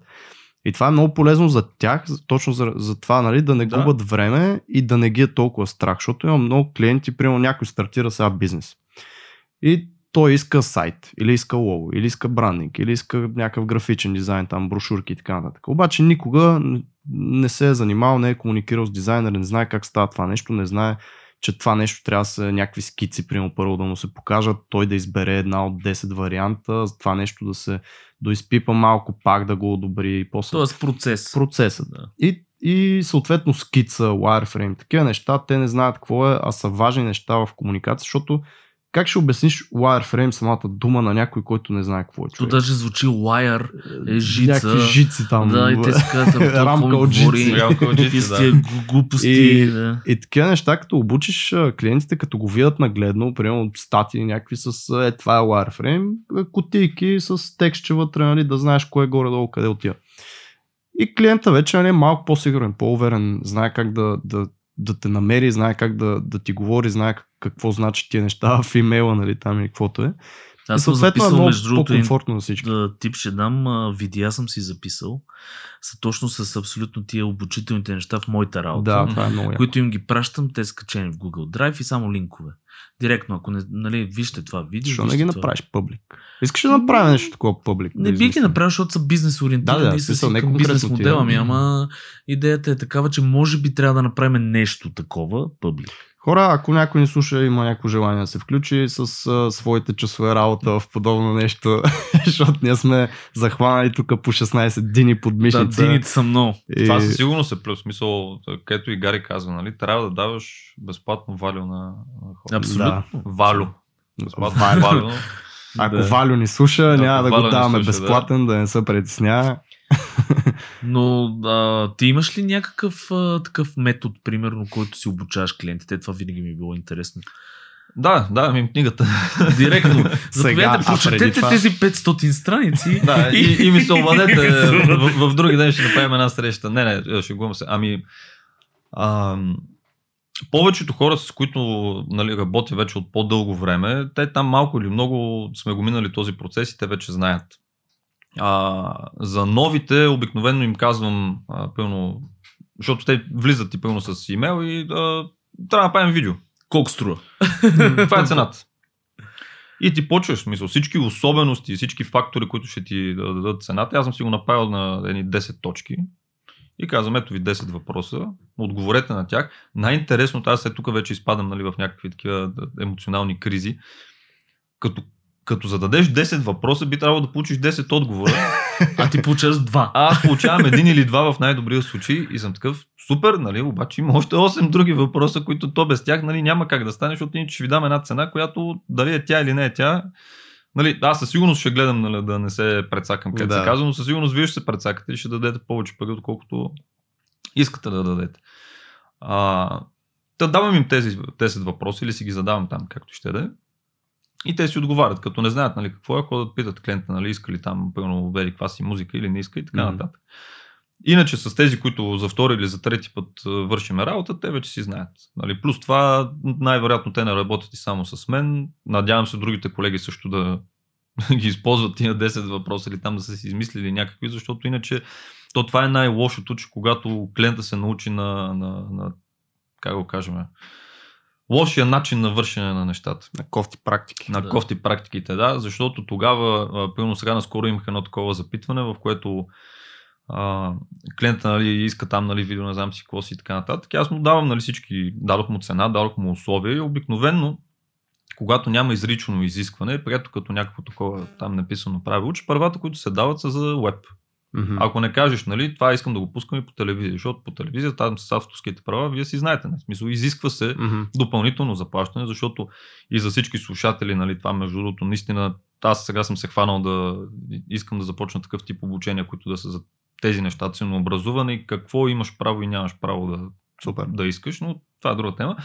И това е много полезно за тях, точно за, за това, нали, да не Да. губят време и да не ги е толкова страх, защото имам много клиенти, примерно някой стартира сега бизнес. И той иска сайт, или иска лого, или иска брандинг, или иска някакъв графичен дизайн, там брошурки и така нататък. Обаче никога не се е занимавал, не е комуникирал с дизайнер, не знае как става това нещо, не знае, че това нещо трябва да са някакви скици, примерно първо да му се покажат, той да избере една от 10 варианта, за това нещо да се доизпипа малко, пак да го одобри и после Тоест процес. процесът. Да. И, и съответно скица, wireframe, такива неща, те не знаят какво е, а са важни неща в комуникация, защото как ще обясниш wireframe самата дума на някой, който не знае какво е То човек? даже звучи wire, е жица. Някакви жици там. Да, и те си казват, «Ама той Рамка от жици. Рамка от жици, да. глупости. И- да. И такива неща, като обучиш клиентите, като го видят нагледно, примерно статии някакви с е, това е wireframe, кутийки с текстче вътре, нали, да знаеш кое е горе-долу, къде отива. И клиента вече нали, е малко по-сигурен, по-уверен, знае как да, да, да те намери, знае как да, да ти говори, знае как- какво значи тия неща в имейла, нали, там или каквото е. Аз и съм е записал, много между другото, по-комфортно всички. да, тип ще дам, видеа съм си записал, са точно с абсолютно тия обучителните неща в моята работа. Да, това е много яко. които им ги пращам, те са качени в Google Drive и само линкове. Директно, ако не, нали, вижте това видео. Защо не ги това. направиш публик? Искаш да направим нещо такова публик? Не би ги направил, защото са бизнес ориентирани Да, да, и са си към бизнес модела да. ми, ама идеята е такава, че може би трябва да направим нещо такова публик. Хора, ако някой ни слуша има някакво желание да се включи с а, своите часове работа в подобно нещо, защото ние сме захванали тук по 16 дини под Да, мишница. дините са много. и... Това със сигурност е плюс. Смисъл, където и Гари казва, нали, трябва да даваш безплатно валю на, хората. Абсолютно. Валю. Безплатно Валю. Ако Да. Валю ни слуша, Ако няма да го даваме слуша, безплатен, да. не се притеснява. Но а, ти имаш ли някакъв а, такъв метод, примерно, който си обучаваш клиентите? Това винаги ми е било интересно. Да, да, ми книгата. Директно. Заповядайте, прочетете това- тези 500 страници. да, и, и ми се обадете. в, в, други ден ще направим една среща. Не, не, шегувам се. Ами, ам, повечето хора, с които нали, работя вече от по-дълго време, те там малко или много сме го минали този процес и те вече знаят. А, за новите обикновено им казвам а, пълно, защото те влизат и пълно с имейл и а, трябва да направим видео. Колко струва? Това е цената. И ти почваш, в смисъл, всички особености, всички фактори, които ще ти да дадат цената. Аз съм си го направил на едни 10 точки. И казвам, ето ви 10 въпроса, отговорете на тях. Най-интересното, аз след тук вече изпадам нали, в някакви такива емоционални кризи. Като, като зададеш 10 въпроса, би трябвало да получиш 10 отговора. А ти получаваш два. А аз получавам един или два в най-добрия случай и съм такъв супер, нали, обаче има още 8 други въпроса, които то без тях нали, няма как да стане, защото ние ще ви дам една цена, която дали е тя или не е тя. Нали, аз със сигурност ще гледам нали, да не се прецакам, където Да. се казва, но със сигурност вие ще се прецакате и ще дадете повече пари, отколкото искате да дадете. А, да давам им тези 10 въпроса или си ги задавам там, както ще да е. И те си отговарят, като не знаят нали, какво е, ходят питат клиента, нали, иска ли там, пълно вери каква си музика или не иска и така Мгм. нататък. Иначе с тези, които за втори или за трети път вършиме работа, те вече си знаят. Нали, плюс това, най-вероятно те не работят и само с мен. Надявам се другите колеги също да ги използват тия 10 въпроса или там да са си измислили някакви, защото иначе то това е най-лошото, че когато клиента се научи на, на, на как го кажем, лошия начин на вършене на нещата. На кофти практики. На Да. кофти практиките, да, защото тогава, пълно сега наскоро имах едно такова запитване, в което а, клиента нали, иска там нали, видео, не знам си какво си и така нататък. Аз му давам нали, всички, дадох му цена, дадох му условия и обикновенно, когато няма изрично изискване, прието като някакво такова там написано правило, че правата, които се дават са за веб. Мгм. Ако не кажеш, нали, това искам да го пускам и по телевизия, защото по телевизия там с авторските права, вие си знаете, не? В смисъл, изисква се Мгм. допълнително заплащане, защото и за всички слушатели, нали, това между другото, наистина, аз сега съм се хванал да искам да започна такъв тип обучения, които да са за тези неща, ценообразуване и какво имаш право и нямаш право да, Супер. да искаш, но това е друга тема.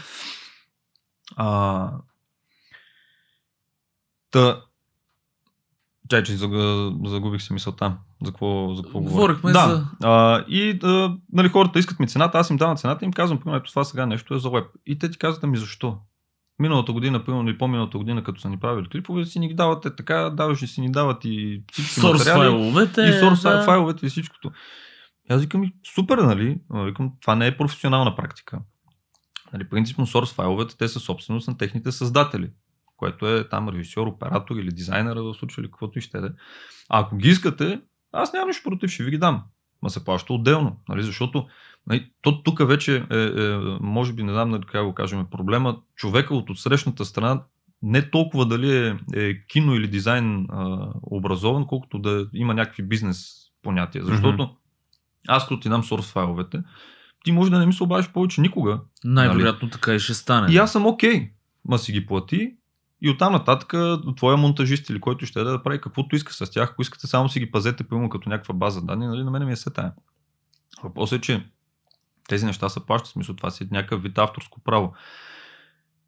А, та, Чай, че заг- загубих си мисълта. За какво, за какво? Говорихме да. за- А, и а, нали, хората искат ми цената, аз им давам цената и им казвам, примерно, това сега нещо е за веб. И те ти казват, ами защо? Миналата година, примерно, или по-миналата година, като са ни правили клипове, си ни ги давате така, даваш и си ни дават и всички Source материали. файловете. И source да. файловете и всичкото. И аз викам, супер, нали? Викам, това не е професионална практика. Нали, принципно source файловете, те са собственост на техните създатели, което е там режисьор, оператор или дизайнера в случая или каквото и ще да е. А ако ги искате, аз нямам нищо против, ще ви ги дам. Ма се плаща отделно, нали? защото нали, то тук вече е, е, може би, не знам нали, как го кажем, проблема, човека от отсрещната страна не толкова дали е, е кино или дизайн а, образован, колкото да има някакви бизнес понятия. Защото mm-hmm. аз като ти дам source файловете, ти може да не ми се обадиш повече никога. Най-вероятно така и ще стане. И аз съм окей. Okay. Ма си ги плати и оттам нататък твоя монтажист или който ще е да прави каквото иска с тях. Ако искате само си ги пазете, примерно като някаква база данни, нали, на мен ми е се тая. Въпросът е, че тези неща са плащат, смисъл това си е някакъв вид авторско право.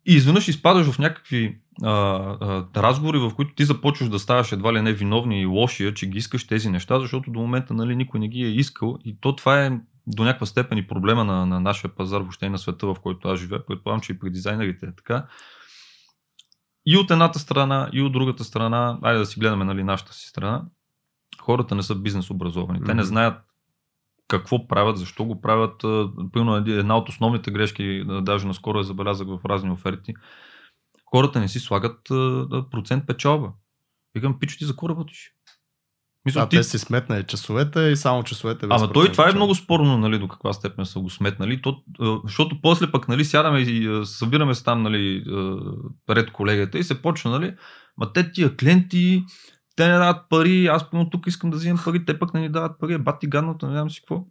И изведнъж изпадаш в някакви а, а, разговори, в които ти започваш да ставаш едва ли не виновни и лошия, че ги искаш тези неща, защото до момента нали, никой не ги е искал. И то това е до някаква степен и проблема на, на нашия пазар, въобще и на света, в който аз живея. Предполагам, че и при дизайнерите е така. И от едната страна, и от другата страна, айде да си гледаме нали, нашата си страна, хората не са бизнес образовани. Те не знаят какво правят, защо го правят. Еди- една от основните грешки, даже наскоро я забелязах в разни оферти, хората не си слагат процент печалба. Викам, пичо ти за какво работиш? Мисля, А ти... те си сметнали часовете и само часовете Ама той това е много спорно, нали, до каква степен са го сметнали. То, а, защото после пък, нали, сядаме и а, събираме се там, нали, пред колегата и се почва, нали, ма те тия клиенти, те не дават пари, аз примерно тук искам да взимам пари, те пък не ни дават пари, е бати гадното, не знам си какво.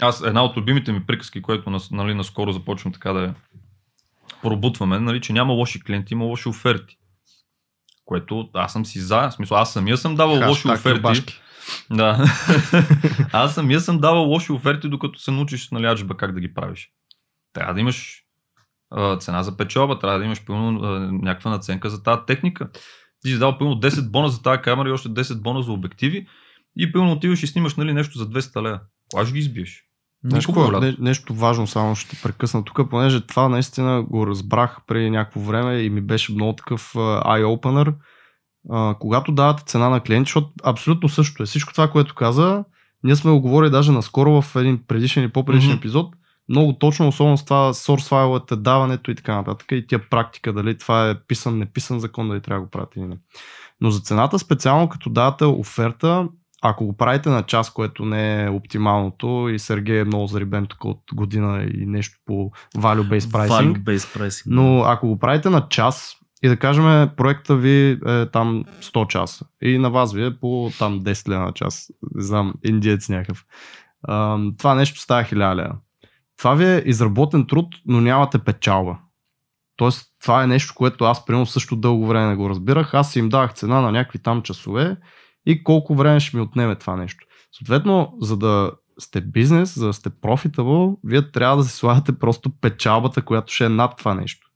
Аз, една от любимите ми приказки, което нали, наскоро започвам така да я пробутваме, нали, че няма лоши клиенти, има лоши оферти. Което аз съм си за, в смисъл аз самия съм давал лоши оферти. любашки. Да. Аз самия съм давал лоши оферти, докато се научиш на лячба как да ги правиш. Трябва да имаш а, цена за печалба, трябва да имаш пълно някаква наценка за тази техника. Ти си дал пълно 10 бона за тази камера и още 10 бона за обективи и пълно отиваш и снимаш нали, нещо за 200 лева. Кога ще ги избиеш? Какво, брат. не, нещо важно, само ще прекъсна тук, понеже това наистина го разбрах преди някакво време и ми беше много такъв eye-opener. Когато давате цена на клиенти, защото абсолютно също е. Всичко това, което каза, ние сме го говорили даже наскоро в един предишен и по-предишен Мгм. епизод, много точно, особено с това source файловете, даването и така нататък и тия практика, дали това е писан, неписан закон, дали трябва да го правите или не. Но за цената специално, като давате оферта, ако го правите на час, което не е оптималното и Сергей е много зарибен тук от година и нещо по value-based pricing, Value-based pricing. но ако го правите на час и да кажем проекта ви е там 100 часа и на вас ви е по там 10 лева на час, не знам, индиец някакъв. Това нещо става 1000 лева. Това ви е изработен труд, но нямате печалба. Тоест, това е нещо, което аз примерно също дълго време не го разбирах. Аз им давах цена на някакви там часове и колко време ще ми отнеме това нещо. Съответно, за да сте бизнес, за да сте profitable, вие трябва да си слагате просто печалбата, която ще е над това нещо.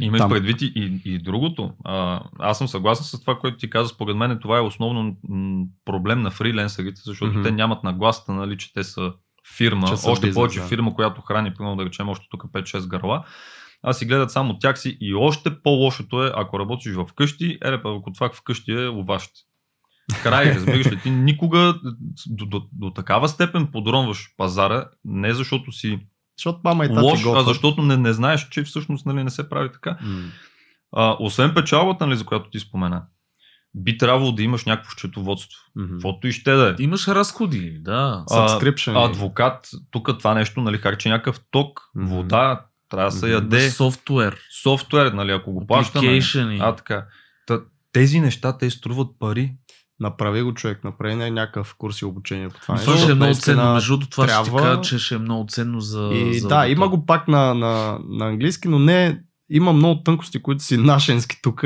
Имаш предвид и, и, и другото. А, аз съм съгласен с това, което ти каза. Според мен това е основно м, проблем на фриленсерите, защото Мгм. те нямат нагласата, нали, че те са фирма. Че са още бизнес, повече да. фирма, която храни, примерно да речем, още тук 5-6 гърла. А си гледат само тях си и още по-лошото е, ако работиш в къщи, ере, пък ако това вкъщи е оващ. Край, разбираш ли, ти никога до, до, до такава степен подронваш пазара, не защото си Защото мама и тати лош, а готвят. защото не, не знаеш, че всъщност нали, не се прави така. М. А, освен печалбата, нали, за която ти спомена, би трябвало да имаш някакво счетоводство. Каквото и ще да е. Имаш разходи, да. А, Subscription. Адвокат, тук това нещо, нали, харчи някакъв ток, Мгм. вода, трябва да се яде, Софтуер. софтуер, нали, ако го плащаме. А, така. Та, тези неща, те струват пари. Направи го човек, направи не някакъв курс и обучение по това. Това ще е много ценно. Между другото, това ще ти трябва- кажа, че ще е много ценно за. И за да, аудитора. има го пак на, на, на английски, но не има много тънкости, които си нашенски тук.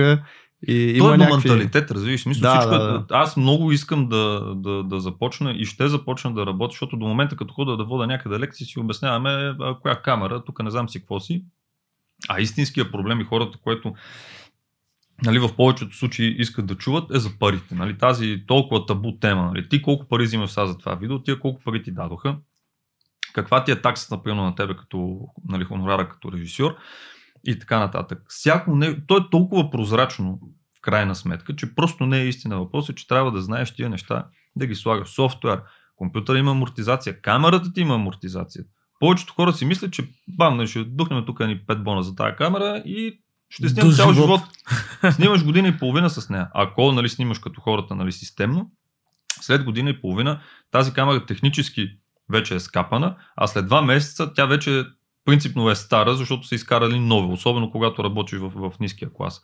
И Той има е някакви... менталитет, разбираш. Смисъл, Да, всичко, да, е- да. Аз много искам да, да, да започна и ще започна да работя, защото до момента, като хода да вода някъде лекции, си обясняваме а, коя камера, тук не знам си какво си. А истинския проблем и хората, което нали, в повечето случаи искат да чуват, е за парите. Нали, тази толкова табу тема. Нали, ти колко пари взимаш сега за това видео, тия колко пари ти дадоха, каква ти е таксата, например, на тебе като нали, хонорара, като режисьор и така нататък. Всяко не... То е толкова прозрачно в крайна сметка, че просто не е истина. Въпросът е, че трябва да знаеш тия неща, да ги слагаш. Софтуер, компютър има амортизация, камерата ти има амортизация. Повечето хора си мислят, че бам, нали, ще духнем тук ни 5 бона за тази камера и ще снимам До цял живот. живот. Снимаш година и половина с нея. Ако нали, снимаш като хората нали, системно, след година и половина тази камера технически вече е скапана, а след два месеца тя вече принципно е стара, защото са изкарали нови, особено когато работиш в, в ниския клас.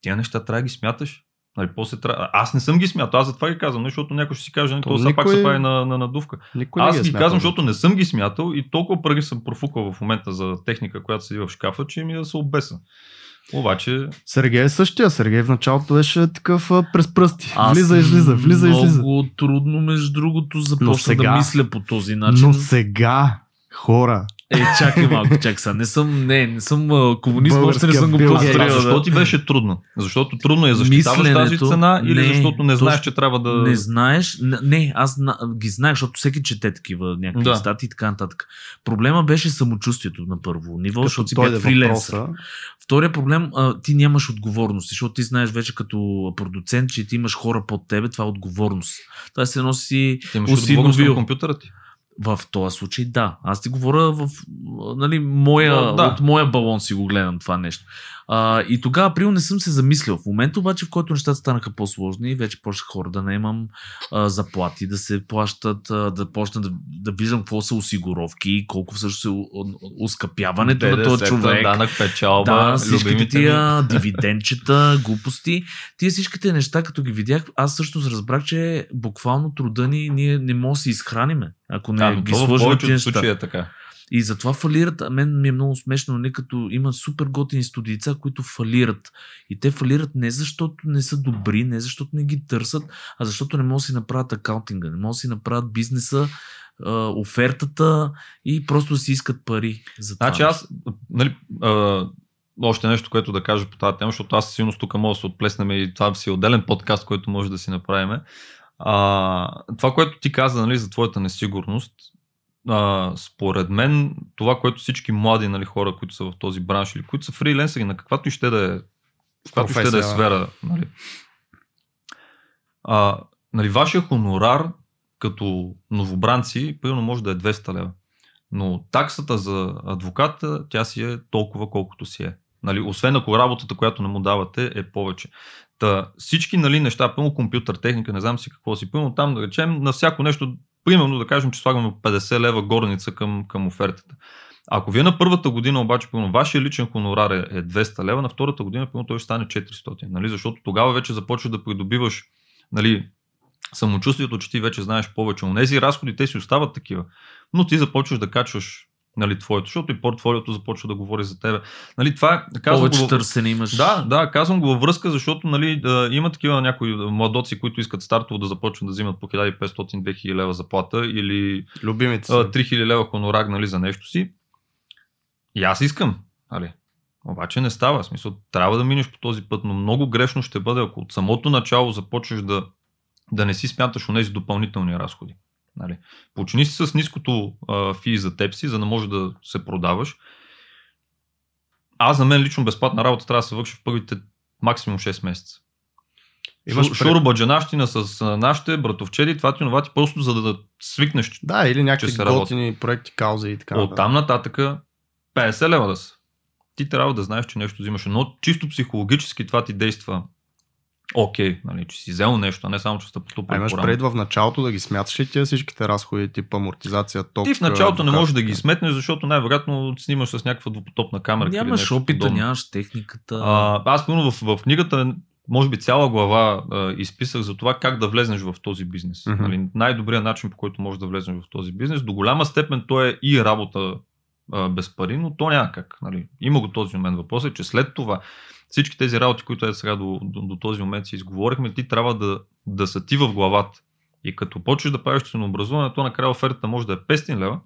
Тия неща трябва да ги смяташ. Нали, после трябва... Аз не съм ги смятал, аз затова ги казвам, нали, защото някой ще си каже, нали, То все пак се прави на, на надувка. Аз е ги казвам, защото не съм ги смятал и толкова пари съм профукал в момента за техника, която седи в шкафа, че ми да се обеса. Обаче, Сергей е същия. Сергей в началото беше такъв а, през пръсти. Аз влиза, излиза, влиза, много излиза. трудно, между другото, започна сега- да мисля по този начин. Но сега, хора, Е, чакай малко, чакай сега. Не съм, не, не съм комунист, още не съм го построил. А защо да. ти беше трудно? Защото трудно е защитаваш тази Мисленето- цена или не, защото не знаеш, че трябва да... Не знаеш. Не, аз ги знаех, защото всеки чете такива някакви Да. статии и така нататък. Проблема беше самочувствието на първо ниво, Като защото си бях фриленсър. въпроса, Втория проблем, а, ти нямаш отговорност, защото ти знаеш вече като продуцент, че ти имаш хора под тебе, това е отговорност. Това се носи Ти имаш отговорност усиновил. компютъра ти. В този случай да. Аз ти говоря в, нали, моя, Да, да. от моя балон си го гледам това нещо. А, и тогава, април, не съм се замислял. В момента обаче, в който нещата станаха по-сложни, вече почнах хора да наемам а, заплати, да се плащат, а, да почна да, да виждам какво са осигуровки, колко всъщност е ускъпяването на този човек. Данък печалба, Да, всичките любимите ми. тия дивиденчета, глупости. Тия всичките неща, като ги видях, аз също разбрах, че буквално труда ни ние не можем да се изхраниме, ако не Да, ги в сложим тия повечето случаи е така. И затова фалират. А мен ми е много смешно, не като има супер готини студийца, които фалират. И те фалират не защото не са добри, не защото не ги търсят, а защото не могат да си направят акаунтинга, не могат да си направят бизнеса, офертата и просто си искат пари. За това Значи аз, нали, а, още нещо, което да кажа по тази тема, защото аз силно тук мога да се отплеснем и това си е отделен подкаст, който може да си направим. А, това, което ти каза нали, за твоята несигурност, а, според мен, това, което всички млади нали, хора, които са в този бранш или които са фриленсери, на каквато и ще да е, каквато ще да е сфера, нали, а, нали, вашия хонорар като новобранци, примерно може да е 200 лева. Но таксата за адвоката, тя си е толкова колкото си е. Нали, освен ако работата, която не му давате, е повече. Та, всички нали, неща, пълно компютър, техника, не знам си какво си, пълно там да речем, на всяко нещо, примерно да кажем, че слагаме 50 лева горница към, към офертата. Ако вие на първата година обаче, пълно, вашия личен хонорар е, е 200 лева, на втората година пълно, той ще стане 400. Нали? Защото тогава вече започваш да придобиваш нали, самочувствието, че ти вече знаеш повече. Но тези разходи, те си остават такива. Но ти започваш да качваш нали, твоето, защото и портфолиото започва да говори за тебе. Нали, това казвам повече го, търсене имаш. да, да, казвам го във връзка, защото нали, да, има такива някои младоци, които искат стартово да започнат да взимат по 1500-2000 лева заплата или любимите си. а, 3000 лева хонорар нали, за нещо си. И аз искам. Нали. Обаче не става. В смисъл, трябва да минеш по този път, но много грешно ще бъде, ако от самото начало започнеш да, да не си смяташ онези допълнителни разходи. Нали. Почни си с ниското а, фи за теб си, за да може да се продаваш. Аз за мен лично безплатна работа трябва да се върши в първите максимум 6 месеца. Имаш пред- шурбаджанащина с нашите братовчеди, това ти, това ти, просто за да, свикнеш Да, или някакви работи. готини проекти, каузи и така. от там нататък 50 лева да са. Ти трябва да знаеш, че нещо взимаш. Но чисто психологически това ти действа окей, нали, че си взел нещо, а не само, че сте А потупали имаш по пред в началото да ги смяташ ли тия всичките разходи, тип амортизация, ток? Ти в началото не можеш да ги сметнеш, защото най-вероятно снимаш с някаква двупотопна камера. Нямаш нещо опита, подобно. нямаш техниката. А, аз пълно в, в книгата, може би цяла глава а, изписах за това как да влезнеш в този бизнес. Мгм. Нали, най-добрият начин, по който можеш да влезнеш в този бизнес. До голяма степен то е и работа а, без пари, но то няма как. Нали. Има го този момент. Въпросът е, че след това всички тези работи, които е сега до, до, до този момент си изговорихме, ти трябва да, да са ти в главата. И като почнеш да правиш ценообразуване, то накрая офертата може да е 500 лева,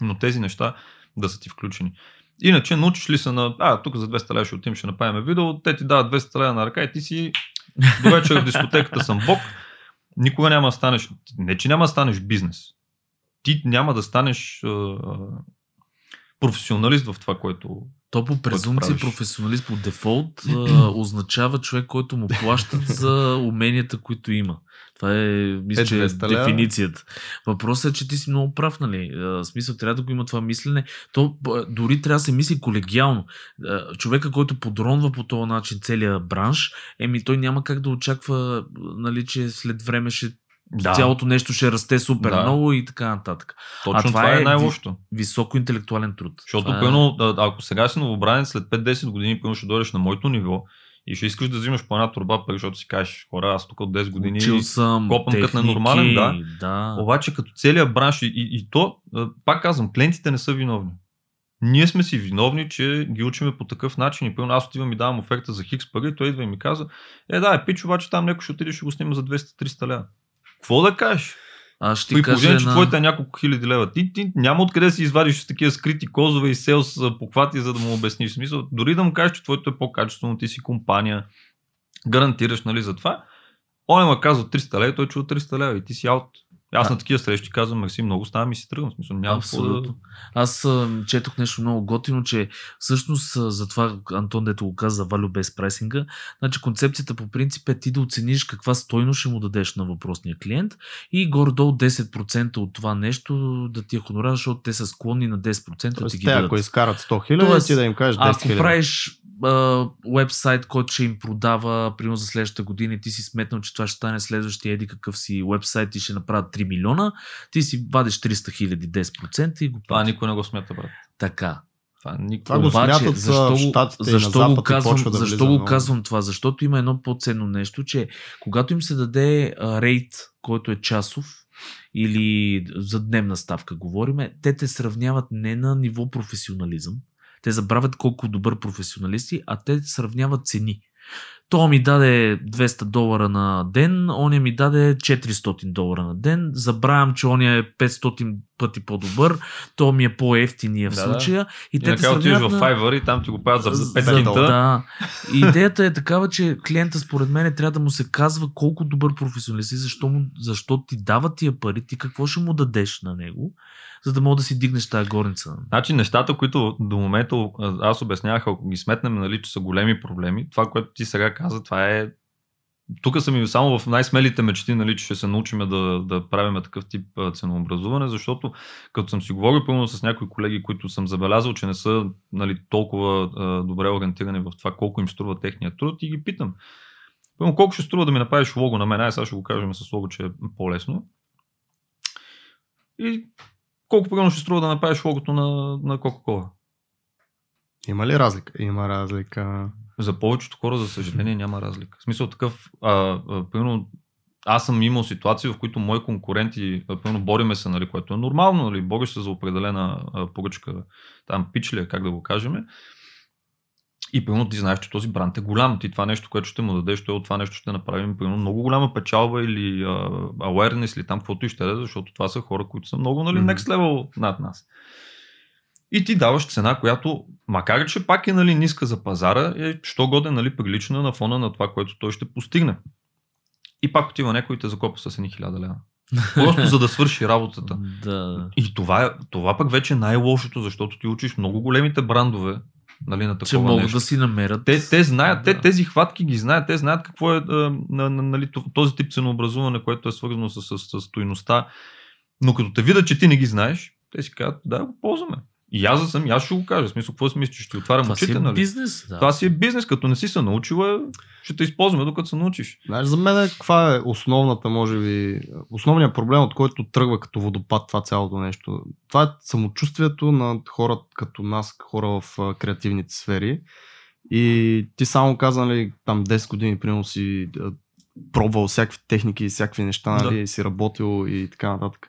но тези неща да са ти включени. Иначе научиш ли се на, а, тук за 200 лева ще отидем, ще направим видео, те ти дават 200 лева на ръка и ти си до вечер в дискотеката съм бог, никога няма да станеш, не че няма да станеш бизнес, ти няма да станеш а, професионалист в това, което То по презумпция професионалист по дефолт а, означава човек, който му плащат за уменията, които има. Това е, мисля, Е, че е 200 лева. дефиницията. Въпросът е, че ти си много прав, нали? А, смисъл, трябва да го има това мислене. То а, дори трябва да се мисли колегиално. А, Човека, който подронва по този начин целият бранш, еми той няма как да очаква, нали, че след време ще Да. цялото нещо ще расте супер Да. много и така нататък. точно това това, е е най-лошото. Високо интелектуален труд. Защото, Това е- пълно, ако сега си новобранец, след 5-10 години, пълно ще дойдеш на моето ниво и ще искаш да взимаш по една турба пари, защото си кажеш, хора, аз тук от 10 години. Учил съм, копам като ненормален, да. да. Обаче като целият бранш и, и, и то, а, пак казвам, клиентите не са виновни. Ние сме си виновни, че ги учиме по такъв начин и пълно аз отивам и давам оферта за хикс пари, той идва и ми казва, е да, е пич, обаче там някой ще отиде ще го снима за 200-300 лева. Какво да кажеш? Аз ще ти При положение, че една... твоите е няколко хиляди лева. Ти, ти няма откъде да си извадиш такива скрити козове и селс похвати, за да му обясниш. Смисъл, дори да му кажеш, че твоето е по-качествено, ти си компания, гарантираш нали, за това. Он ма казва 300 лева, той чува 300 лева и ти си аут. Аз А. на такива срещи казвам, Максим, много ставам и си тръгвам. В Смисъл, няма какво да... Абсолютно. Аз четох нещо много готино, че всъщност за това Антон дето го каза за value based прайсинга, значи концепцията по принцип е ти да оцениш каква стойност ще му дадеш на въпросния клиент и горе-долу 10% от това нещо да ти е хонорар, защото те са склонни на 10% да ти Тоест, ги те, дадат. ако изкарат 100 хиляди, Тоест, ти да им кажеш 10 Ако хиляди. правиш а, вебсайт, който ще им продава, примерно за следващата година и ти си сметнал, че това ще стане следващия еди какъв си вебсайт и ще направят 3 милиона, ти си вадиш 300 хиляди 10% и го Това никой не го смята, брат. Така. Това никой. Това го Обаче, смятат защо, Щатите и защо на го казвам, почва да защо влиза го казвам това? Защото има едно по-ценно нещо, че когато им се даде а, рейт, който е часов, или за дневна ставка говориме, те те сравняват не на ниво професионализъм. Те забравят колко добър професионалист си, а те сравняват цени. То ми даде 200 долара на ден, оня ми даде 400 долара на ден. Забравям, че оня е 500 пъти по-добър, то ми е по-ефтиния в Да, да. случая. И, И те накрая отиваш сравняват в на... Fiverr и там ти го правят за За 5 пет кинта. долара. Да. И идеята е такава, че клиента според мен трябва да му се казва колко добър професионалист си, защо, му, защо ти дава тия пари, ти какво ще му дадеш на него, за да мога да си дигнеш тази горница. Значи нещата, които до момента аз обяснявах, ако ги сметнем, нали, че са големи проблеми, това, което ти сега каза, това е тук съм и само в най-смелите мечти, нали, че ще се научим да, да правим такъв тип ценообразуване, защото като съм си говорил пълно с някои колеги, които съм забелязал, че не са нали, толкова а, добре ориентирани в това колко им струва техния труд и ги питам. Пълно, колко ще струва да ми направиш лого на мен? Ай, сега ще го кажем с лого, че е по-лесно. И колко примерно ще струва да направиш логото на, на Coca-Cola? Има ли разлика? Има разлика. За повечето хора, за съжаление, няма разлика. В смисъл такъв, а, а, примерно, аз съм имал ситуации, в които мои конкуренти, примерно, бориме се, нали, което е нормално, нали, бориш се за определена а, поръчка, там пич ли е, как да го кажем. И примерно ти знаеш, че този бранд е голям. Ти това нещо, което ще му дадеш, той от това нещо ще направим примерно, много голяма печалба или а, awareness или там каквото и ще да е, защото това са хора, които са много нали, next level над нас. И ти даваш цена, която, макар че пак е нали, ниска за пазара, е що годе нали, прилична на фона на това, което той ще постигне. И пак отива някой и те закопа с едни хиляда лева. Просто за да свърши работата. Да. И това, е, това пък вече е най-лошото, защото ти учиш много големите брандове нали, на такова Че могат нещо. да си намерят. Те, те знаят, Да. те тези хватки ги знаят, те знаят какво е нали, този тип ценообразуване, което е свързано с, с, с стойността. Но като те видят, че ти не ги знаеш, те си казват, да, го ползваме. И аз съм, и аз ще го кажа. В смисъл, какво си мислиш, че ще отварям Това си очите, е нали? бизнес. Да. Това си е бизнес, като не си се научила, ще те използваме докато се научиш. Знаеш, за мен каква е основната, може би, основният проблем, от който тръгва като водопад това цялото нещо. Това е самочувствието на хора като нас, хора в а, креативните сфери. И ти само каза, нали, там 10 години, примерно си а, пробвал всякакви техники и всякакви неща, нали, Да. и си работил и така нататък.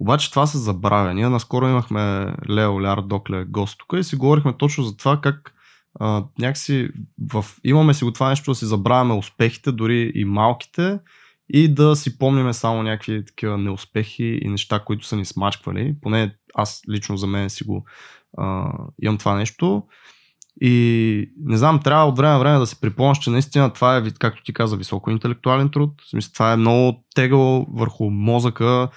Обаче това се забравя. Ние наскоро имахме Лео Ляр Докле гост тук и си говорихме точно за това как а, някакси в... имаме си го това нещо да си забравяме успехите, дори и малките, и да си помниме само някакви такива неуспехи и неща, които са ни смачквали. Поне аз лично за мен си го а, имам това нещо. И не знам, трябва от време на време да си припомняш, че наистина това е, както ти каза, високо интелектуален труд. В смисъл, това е много тегъл върху мозъка.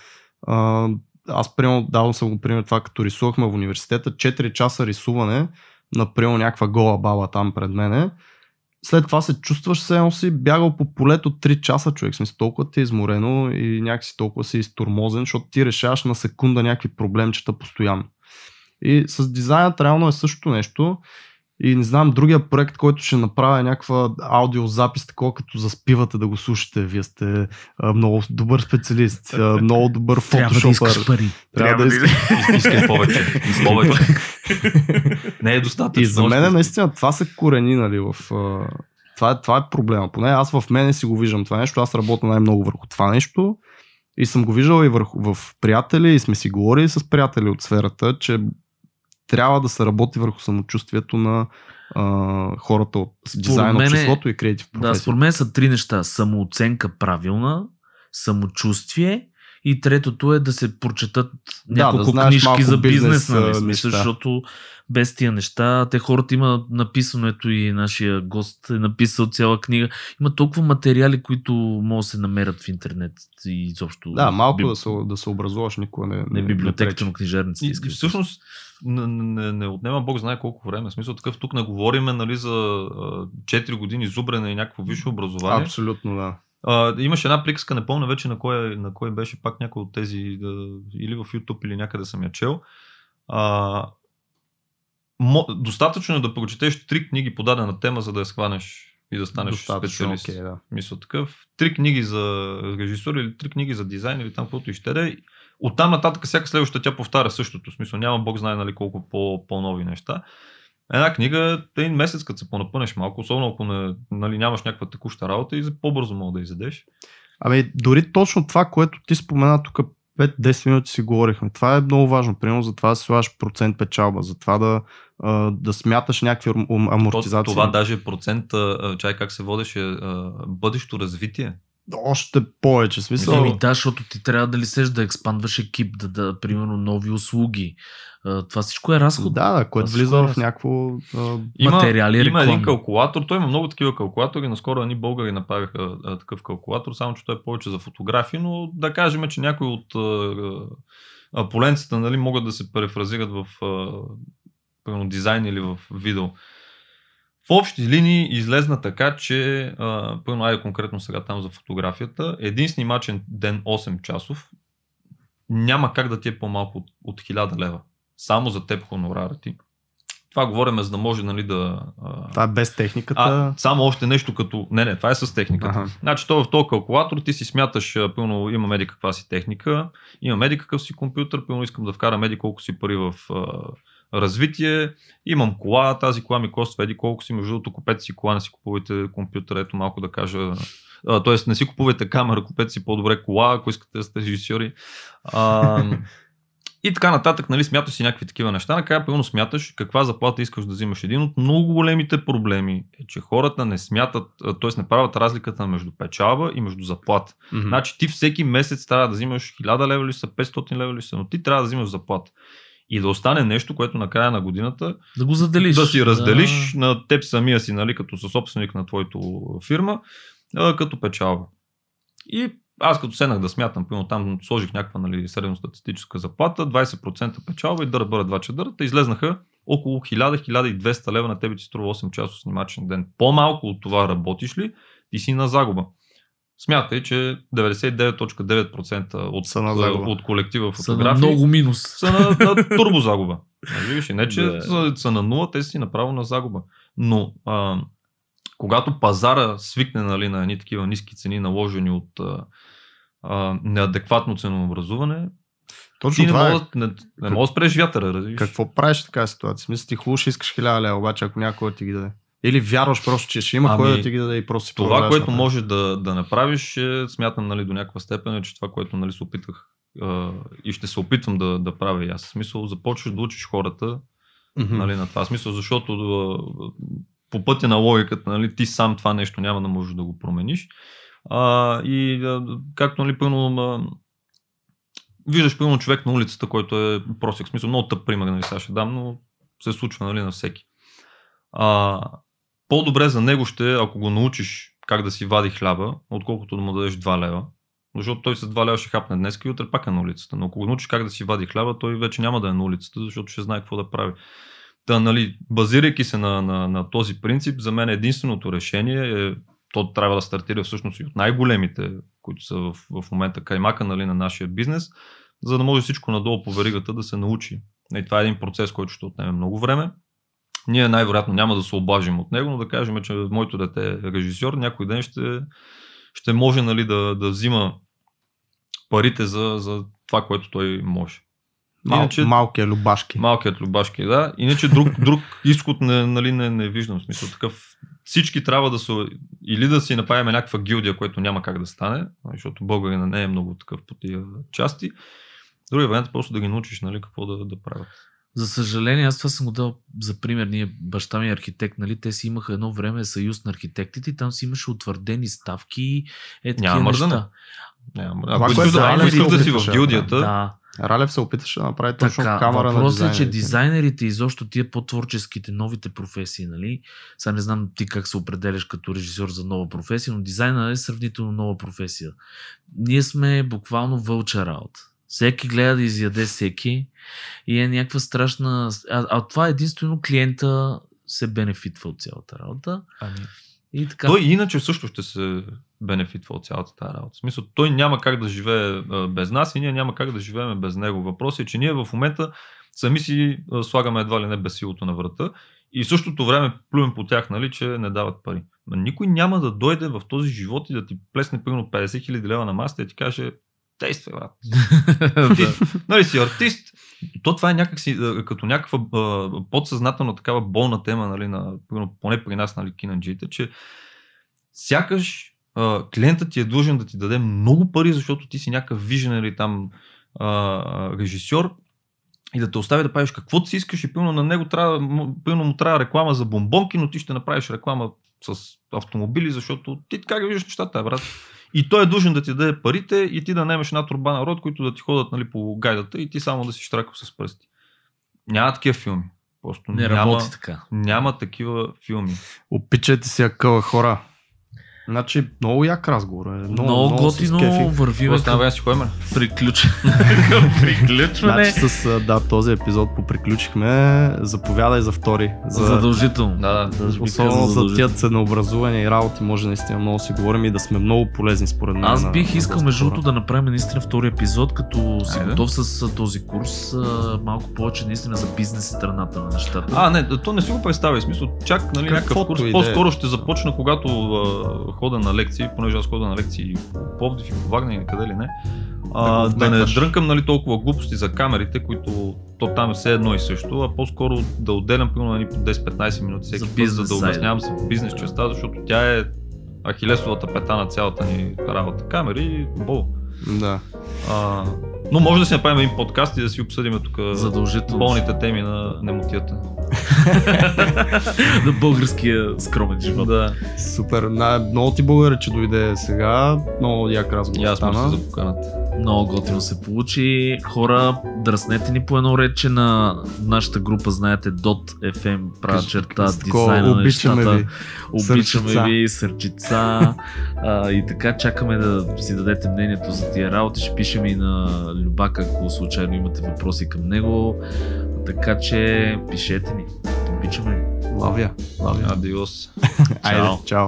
Аз, примерно, давал съм го пример това, като рисувахме в университета, 4 часа рисуване, например, някаква гола баба там пред мене. След това се чувстваш, едно си бягал по полето 3 часа, човек. Смисъл, толкова ти е изморено и някакси толкова си изтормозен, защото ти решаваш на секунда някакви проблемчета постоянно. И с дизайнът реално е същото нещо. И не знам, другия проект, който ще направя е някаква аудиозапис, такова като заспивате да го слушате. Вие сте а, много добър специалист, а, много добър Трябва да искаш фотошопър. пари. Трябва да искаш. Искам повече. Искам повече. Не е достатъчно. И за мен още. наистина това са корени, нали, в... а, Това е, това е проблема. Поне аз в мене си го виждам това нещо. Аз работя най-много върху това нещо. И съм го виждал и върху, в приятели, и сме си говорили с приятели от сферата, че трябва да се работи върху самочувствието на а, хората от дизайн мен обществото и креатив Да, професия. според мен са три неща. Самооценка правилна, самочувствие И третото е да се прочетат няколко да знаеш книжки малко за бизнес, бизнес, нали? Смисъл, защото без тия неща, те хората има написано, ето и нашия гост е написал цяла книга. Има толкова материали, които могат да се намерят в интернет и изобщо. Да, малко биб- да се, да се образуваш, никога не, Не библиотеката, пречи. но книжарниците. Да всъщност не, не, не отнема Бог знае колко време. В смисъл такъв тук не говориме нали, за а, 4 години зубрене и някакво висше образование. Абсолютно, да. А, имаше една приказка, не помня вече на кой, на кой беше пак някой от тези, да, или в YouTube, или някъде съм я чел. А, мо, достатъчно е да прочетеш три книги по дадена тема, за да я схванеш и да станеш Достатъчно специалист. окей, да. Мисля такъв. Три книги за режисур или три книги за дизайн или там каквото и ще да е. Оттам нататък всяка следваща тя повтаря същото. В смисъл няма бог знае нали, колко по, по-нови неща. Една книга, един месец, като се понапънеш малко, особено ако не, нали, нямаш някаква текуща работа и за по-бързо мога да изядеш. Ами, дори точно това, което ти спомена тук 5-10 минути си говорихме. Това е много важно. Примерно за това да слагаш процент печалба, за това да, да смяташ някакви ам- ам- То, амортизации. това даже процент, чай как се водеше, бъдещо развитие. Още повече. Смисъл, Еми да, защото ти трябва да ли сеш да експандваш екип, да, да примерно нови услуги. Това всичко е разход. да, да, което влиза е в някакво... Има, Материали, има един реклами. калкулатор, той има много такива калкулатори, наскоро едни българи направиха а, такъв калкулатор, само че той е повече за фотографии, но да кажем, че някои от а, а, поленцата нали, могат да се префразират в а, примерно, дизайн или в видео. В общи линии излезна така, че, пълно айде конкретно сега там за фотографията, един снимачен ден 8 часов няма как да ти е по-малко от, от 1000 лева. Само за теб хонорара ти. Това говорим, за да може нали, да... Това е без техниката. а, само още нещо като... Не, не, това е с техниката. Аха. Значи, то в този калкулатор ти си смяташ, пълно, има меди каква си техника, има меди какъв си компютър, пълно искам да вкарам меди колко си пари в развитие, имам кола, тази кола ми коства еди колко си, между другото купете си кола, не си купувайте компютър, ето малко да кажа, а, т.е. не си купувайте камера, купете си по-добре кола, ако искате да сте режисьори. А, и така нататък, нали, смяташ си някакви такива неща. Накрая, пълно смяташ каква заплата искаш да взимаш. Един от много големите проблеми е, че хората не смятат, т.е. не правят разликата между печалба и между заплата. Мгм. Значи ти всеки месец трябва да взимаш 1000 лева ли са, 500 лева ли са, но ти трябва да взимаш заплата. И да остане нещо, което на края на годината Да го заделиш. да си разделиш на теб самия си, нали, като със собственик на твоето фирма, като печалба. И аз като седнах да смятам, примерно там сложих някаква нали, средностатистическа заплата, 20% печалба и дъра бъра два чадърата, излезнаха около 1000-1200 лева на тебе ти струва 8 часов снимачен ден. По-малко от това работиш ли, ти си на загуба. Смятай, че 99.9% от, Са на загуба. от колектива Са на фотографии много минус. са на, на турбо загуба. Нали, виж, и не, че Да. са, са на нула, те си направо на загуба. Но а, когато пазара свикне нали, на едни такива ниски цени, наложени от а, а, неадекватно ценообразуване, Точно ти не това е. не, не можеш да спреш вятъра, разбираш. Какво правиш в така ситуация? Смисъл ти хубаво ще искаш 1000 лева, обаче ако някой да ти ги даде. Или вярваш просто, че ще има Ами, кой да ти ги даде и просто си Това, което напред. може да, да направиш, е, смятам нали, до някаква степен, е, че това, което нали, се опитах а, и ще се опитвам да, да правя и аз. В смисъл, започваш да учиш хората Мгм. нали, на това смисъл, защото по пътя на логиката, нали, ти сам това нещо няма да можеш да го промениш. А, и както нали, пълно, виждаш пълно човек на улицата, който е просек, смисъл, много тъп пример, нали, сега ще дам, но се случва нали, на всеки. А, по-добре за него ще е, ако го научиш как да си вади хляба, отколкото да му дадеш 2 лева. Защото той с 2 лева ще хапне днес и утре пак е на улицата. Но ако го научиш как да си вади хляба, той вече няма да е на улицата, защото ще знае какво да прави. Та, нали, базирайки се на, на, на този принцип, за мен единственото решение е, то трябва да стартира всъщност и от най-големите, които са в, в момента каймака нали, на нашия бизнес, за да може всичко надолу по веригата да се научи. И това е един процес, който ще отнеме много време. Ние най-вероятно няма да се облажим от него, но да кажем, че моето дете е режисьор, някой ден ще, ще може нали, да, да взима парите за, за това, което той може. Мал, Иначе- Малкия любашки. Малкият любашки, да. Иначе друг, друг изход не, нали, не, не виждам. В смисъл такъв. Всички трябва да са или да си направим някаква гилдия, което няма как да стане, защото българина не е много такъв по тия части. Другия вариант е просто да ги научиш нали, какво да, да правят. За съжаление, аз това съм го дал за пример. Ние, баща ми е архитект, нали? Те си имаха едно време съюз на архитектите и там си имаше утвърдени ставки. Е, такива Няма мърдане. неща. Няма. Това, Ако ако Ралев искаш да си в гилдията, Да. Ралев се опиташе да направи точно Така, камера на въпросът е, че дизайнерите. дизайнерите, изобщо тия по-творческите, новите професии, нали? Сега не знам ти как се определяш като режисьор за нова професия, но дизайна е сравнително нова професия. Ние сме буквално вълча работа. Всеки гледа да изяде всеки и е някаква страшна... А, а това единствено клиента се бенефитва от цялата работа. Ами, И така. той иначе също ще се бенефитва от цялата тази работа. В смисъл, той няма как да живее без нас и ние няма как да живеем без него. Въпросът е, че ние в момента сами си слагаме едва ли не безсилото на врата и в същото време плюем по тях, нали, че не дават пари. Но никой няма да дойде в този живот и да ти плесне примерно 50 хиляди лева на масата и ти каже действай, брат. Нали си артист, то това е някакси, като някаква подсъзнателна такава болна тема, нали, на, поне при нас, нали, кинанджиите, че сякаш а, клиентът ти е длъжен да ти даде много пари, защото ти си някакъв вижен там а, режисьор и да те остави да правиш каквото си искаш и примерно на него трябва, примерно му трябва реклама за бомбонки, но ти ще направиш реклама с автомобили, защото ти така виждаш нещата, брат. И той е длъжен да ти даде парите и ти да немеш една турба народ, които да ти ходят нали, по гайдата и ти само да си штракал с пръсти. Няма такива филми. Просто Не няма, работи така. няма такива филми. Опичайте си акъла хора. Значи, много як разговор е. Много, Много, се готино вървиме стана, към бе, си ходим? приключване. към приключване. Значи с да, този епизод поприключихме. Заповядай за втори. За, Задължително. Да, да. Особено за тия ценообразувания и работи може наистина много си говорим и да сме много полезни според мен. Аз бих на искал между другото да направим наистина втори епизод, като си Айде. готов с този курс, малко повече наистина за бизнес страната на нещата. А, не, то не си го представя. В смисъл, чак нали, някакъв курс. е. По-скоро ще започна, когато хода на лекции, понеже аз хода на лекции и по Пловдив и по Вагна и къде ли не. А, Да да, не дрънкам нали, толкова глупости за камерите, които то там е все едно и също, а по-скоро да отделям примерно нали, по 10-15 минути всеки За път, бизнес за да обяснявам се в бизнес частта, защото тя е ахилесовата пета на цялата ни работа. Камери бол. Да. А, но може да си направим един подкаст и да си обсъдим тук болните теми на немотията. на българския скромен живот. Да. Супер. На, много ти благодаря, че дойде сега. Много як разговор аз стана. мисля за поканата. Много готино се получи. Хора, дръснете ни по едно рече на нашата група, знаете, .fm, права черта, дизайна на обичаме нещата. ви. Обичаме Сърчица. ви, сърчица. а, и така чакаме да си дадете мнението за тия работи. Ще пишем и на Любака, ако случайно имате въпроси към него. Така че пишете ни. Обичаме ви. Лавя. Лавя. Адиос. Айде, Чао. чао.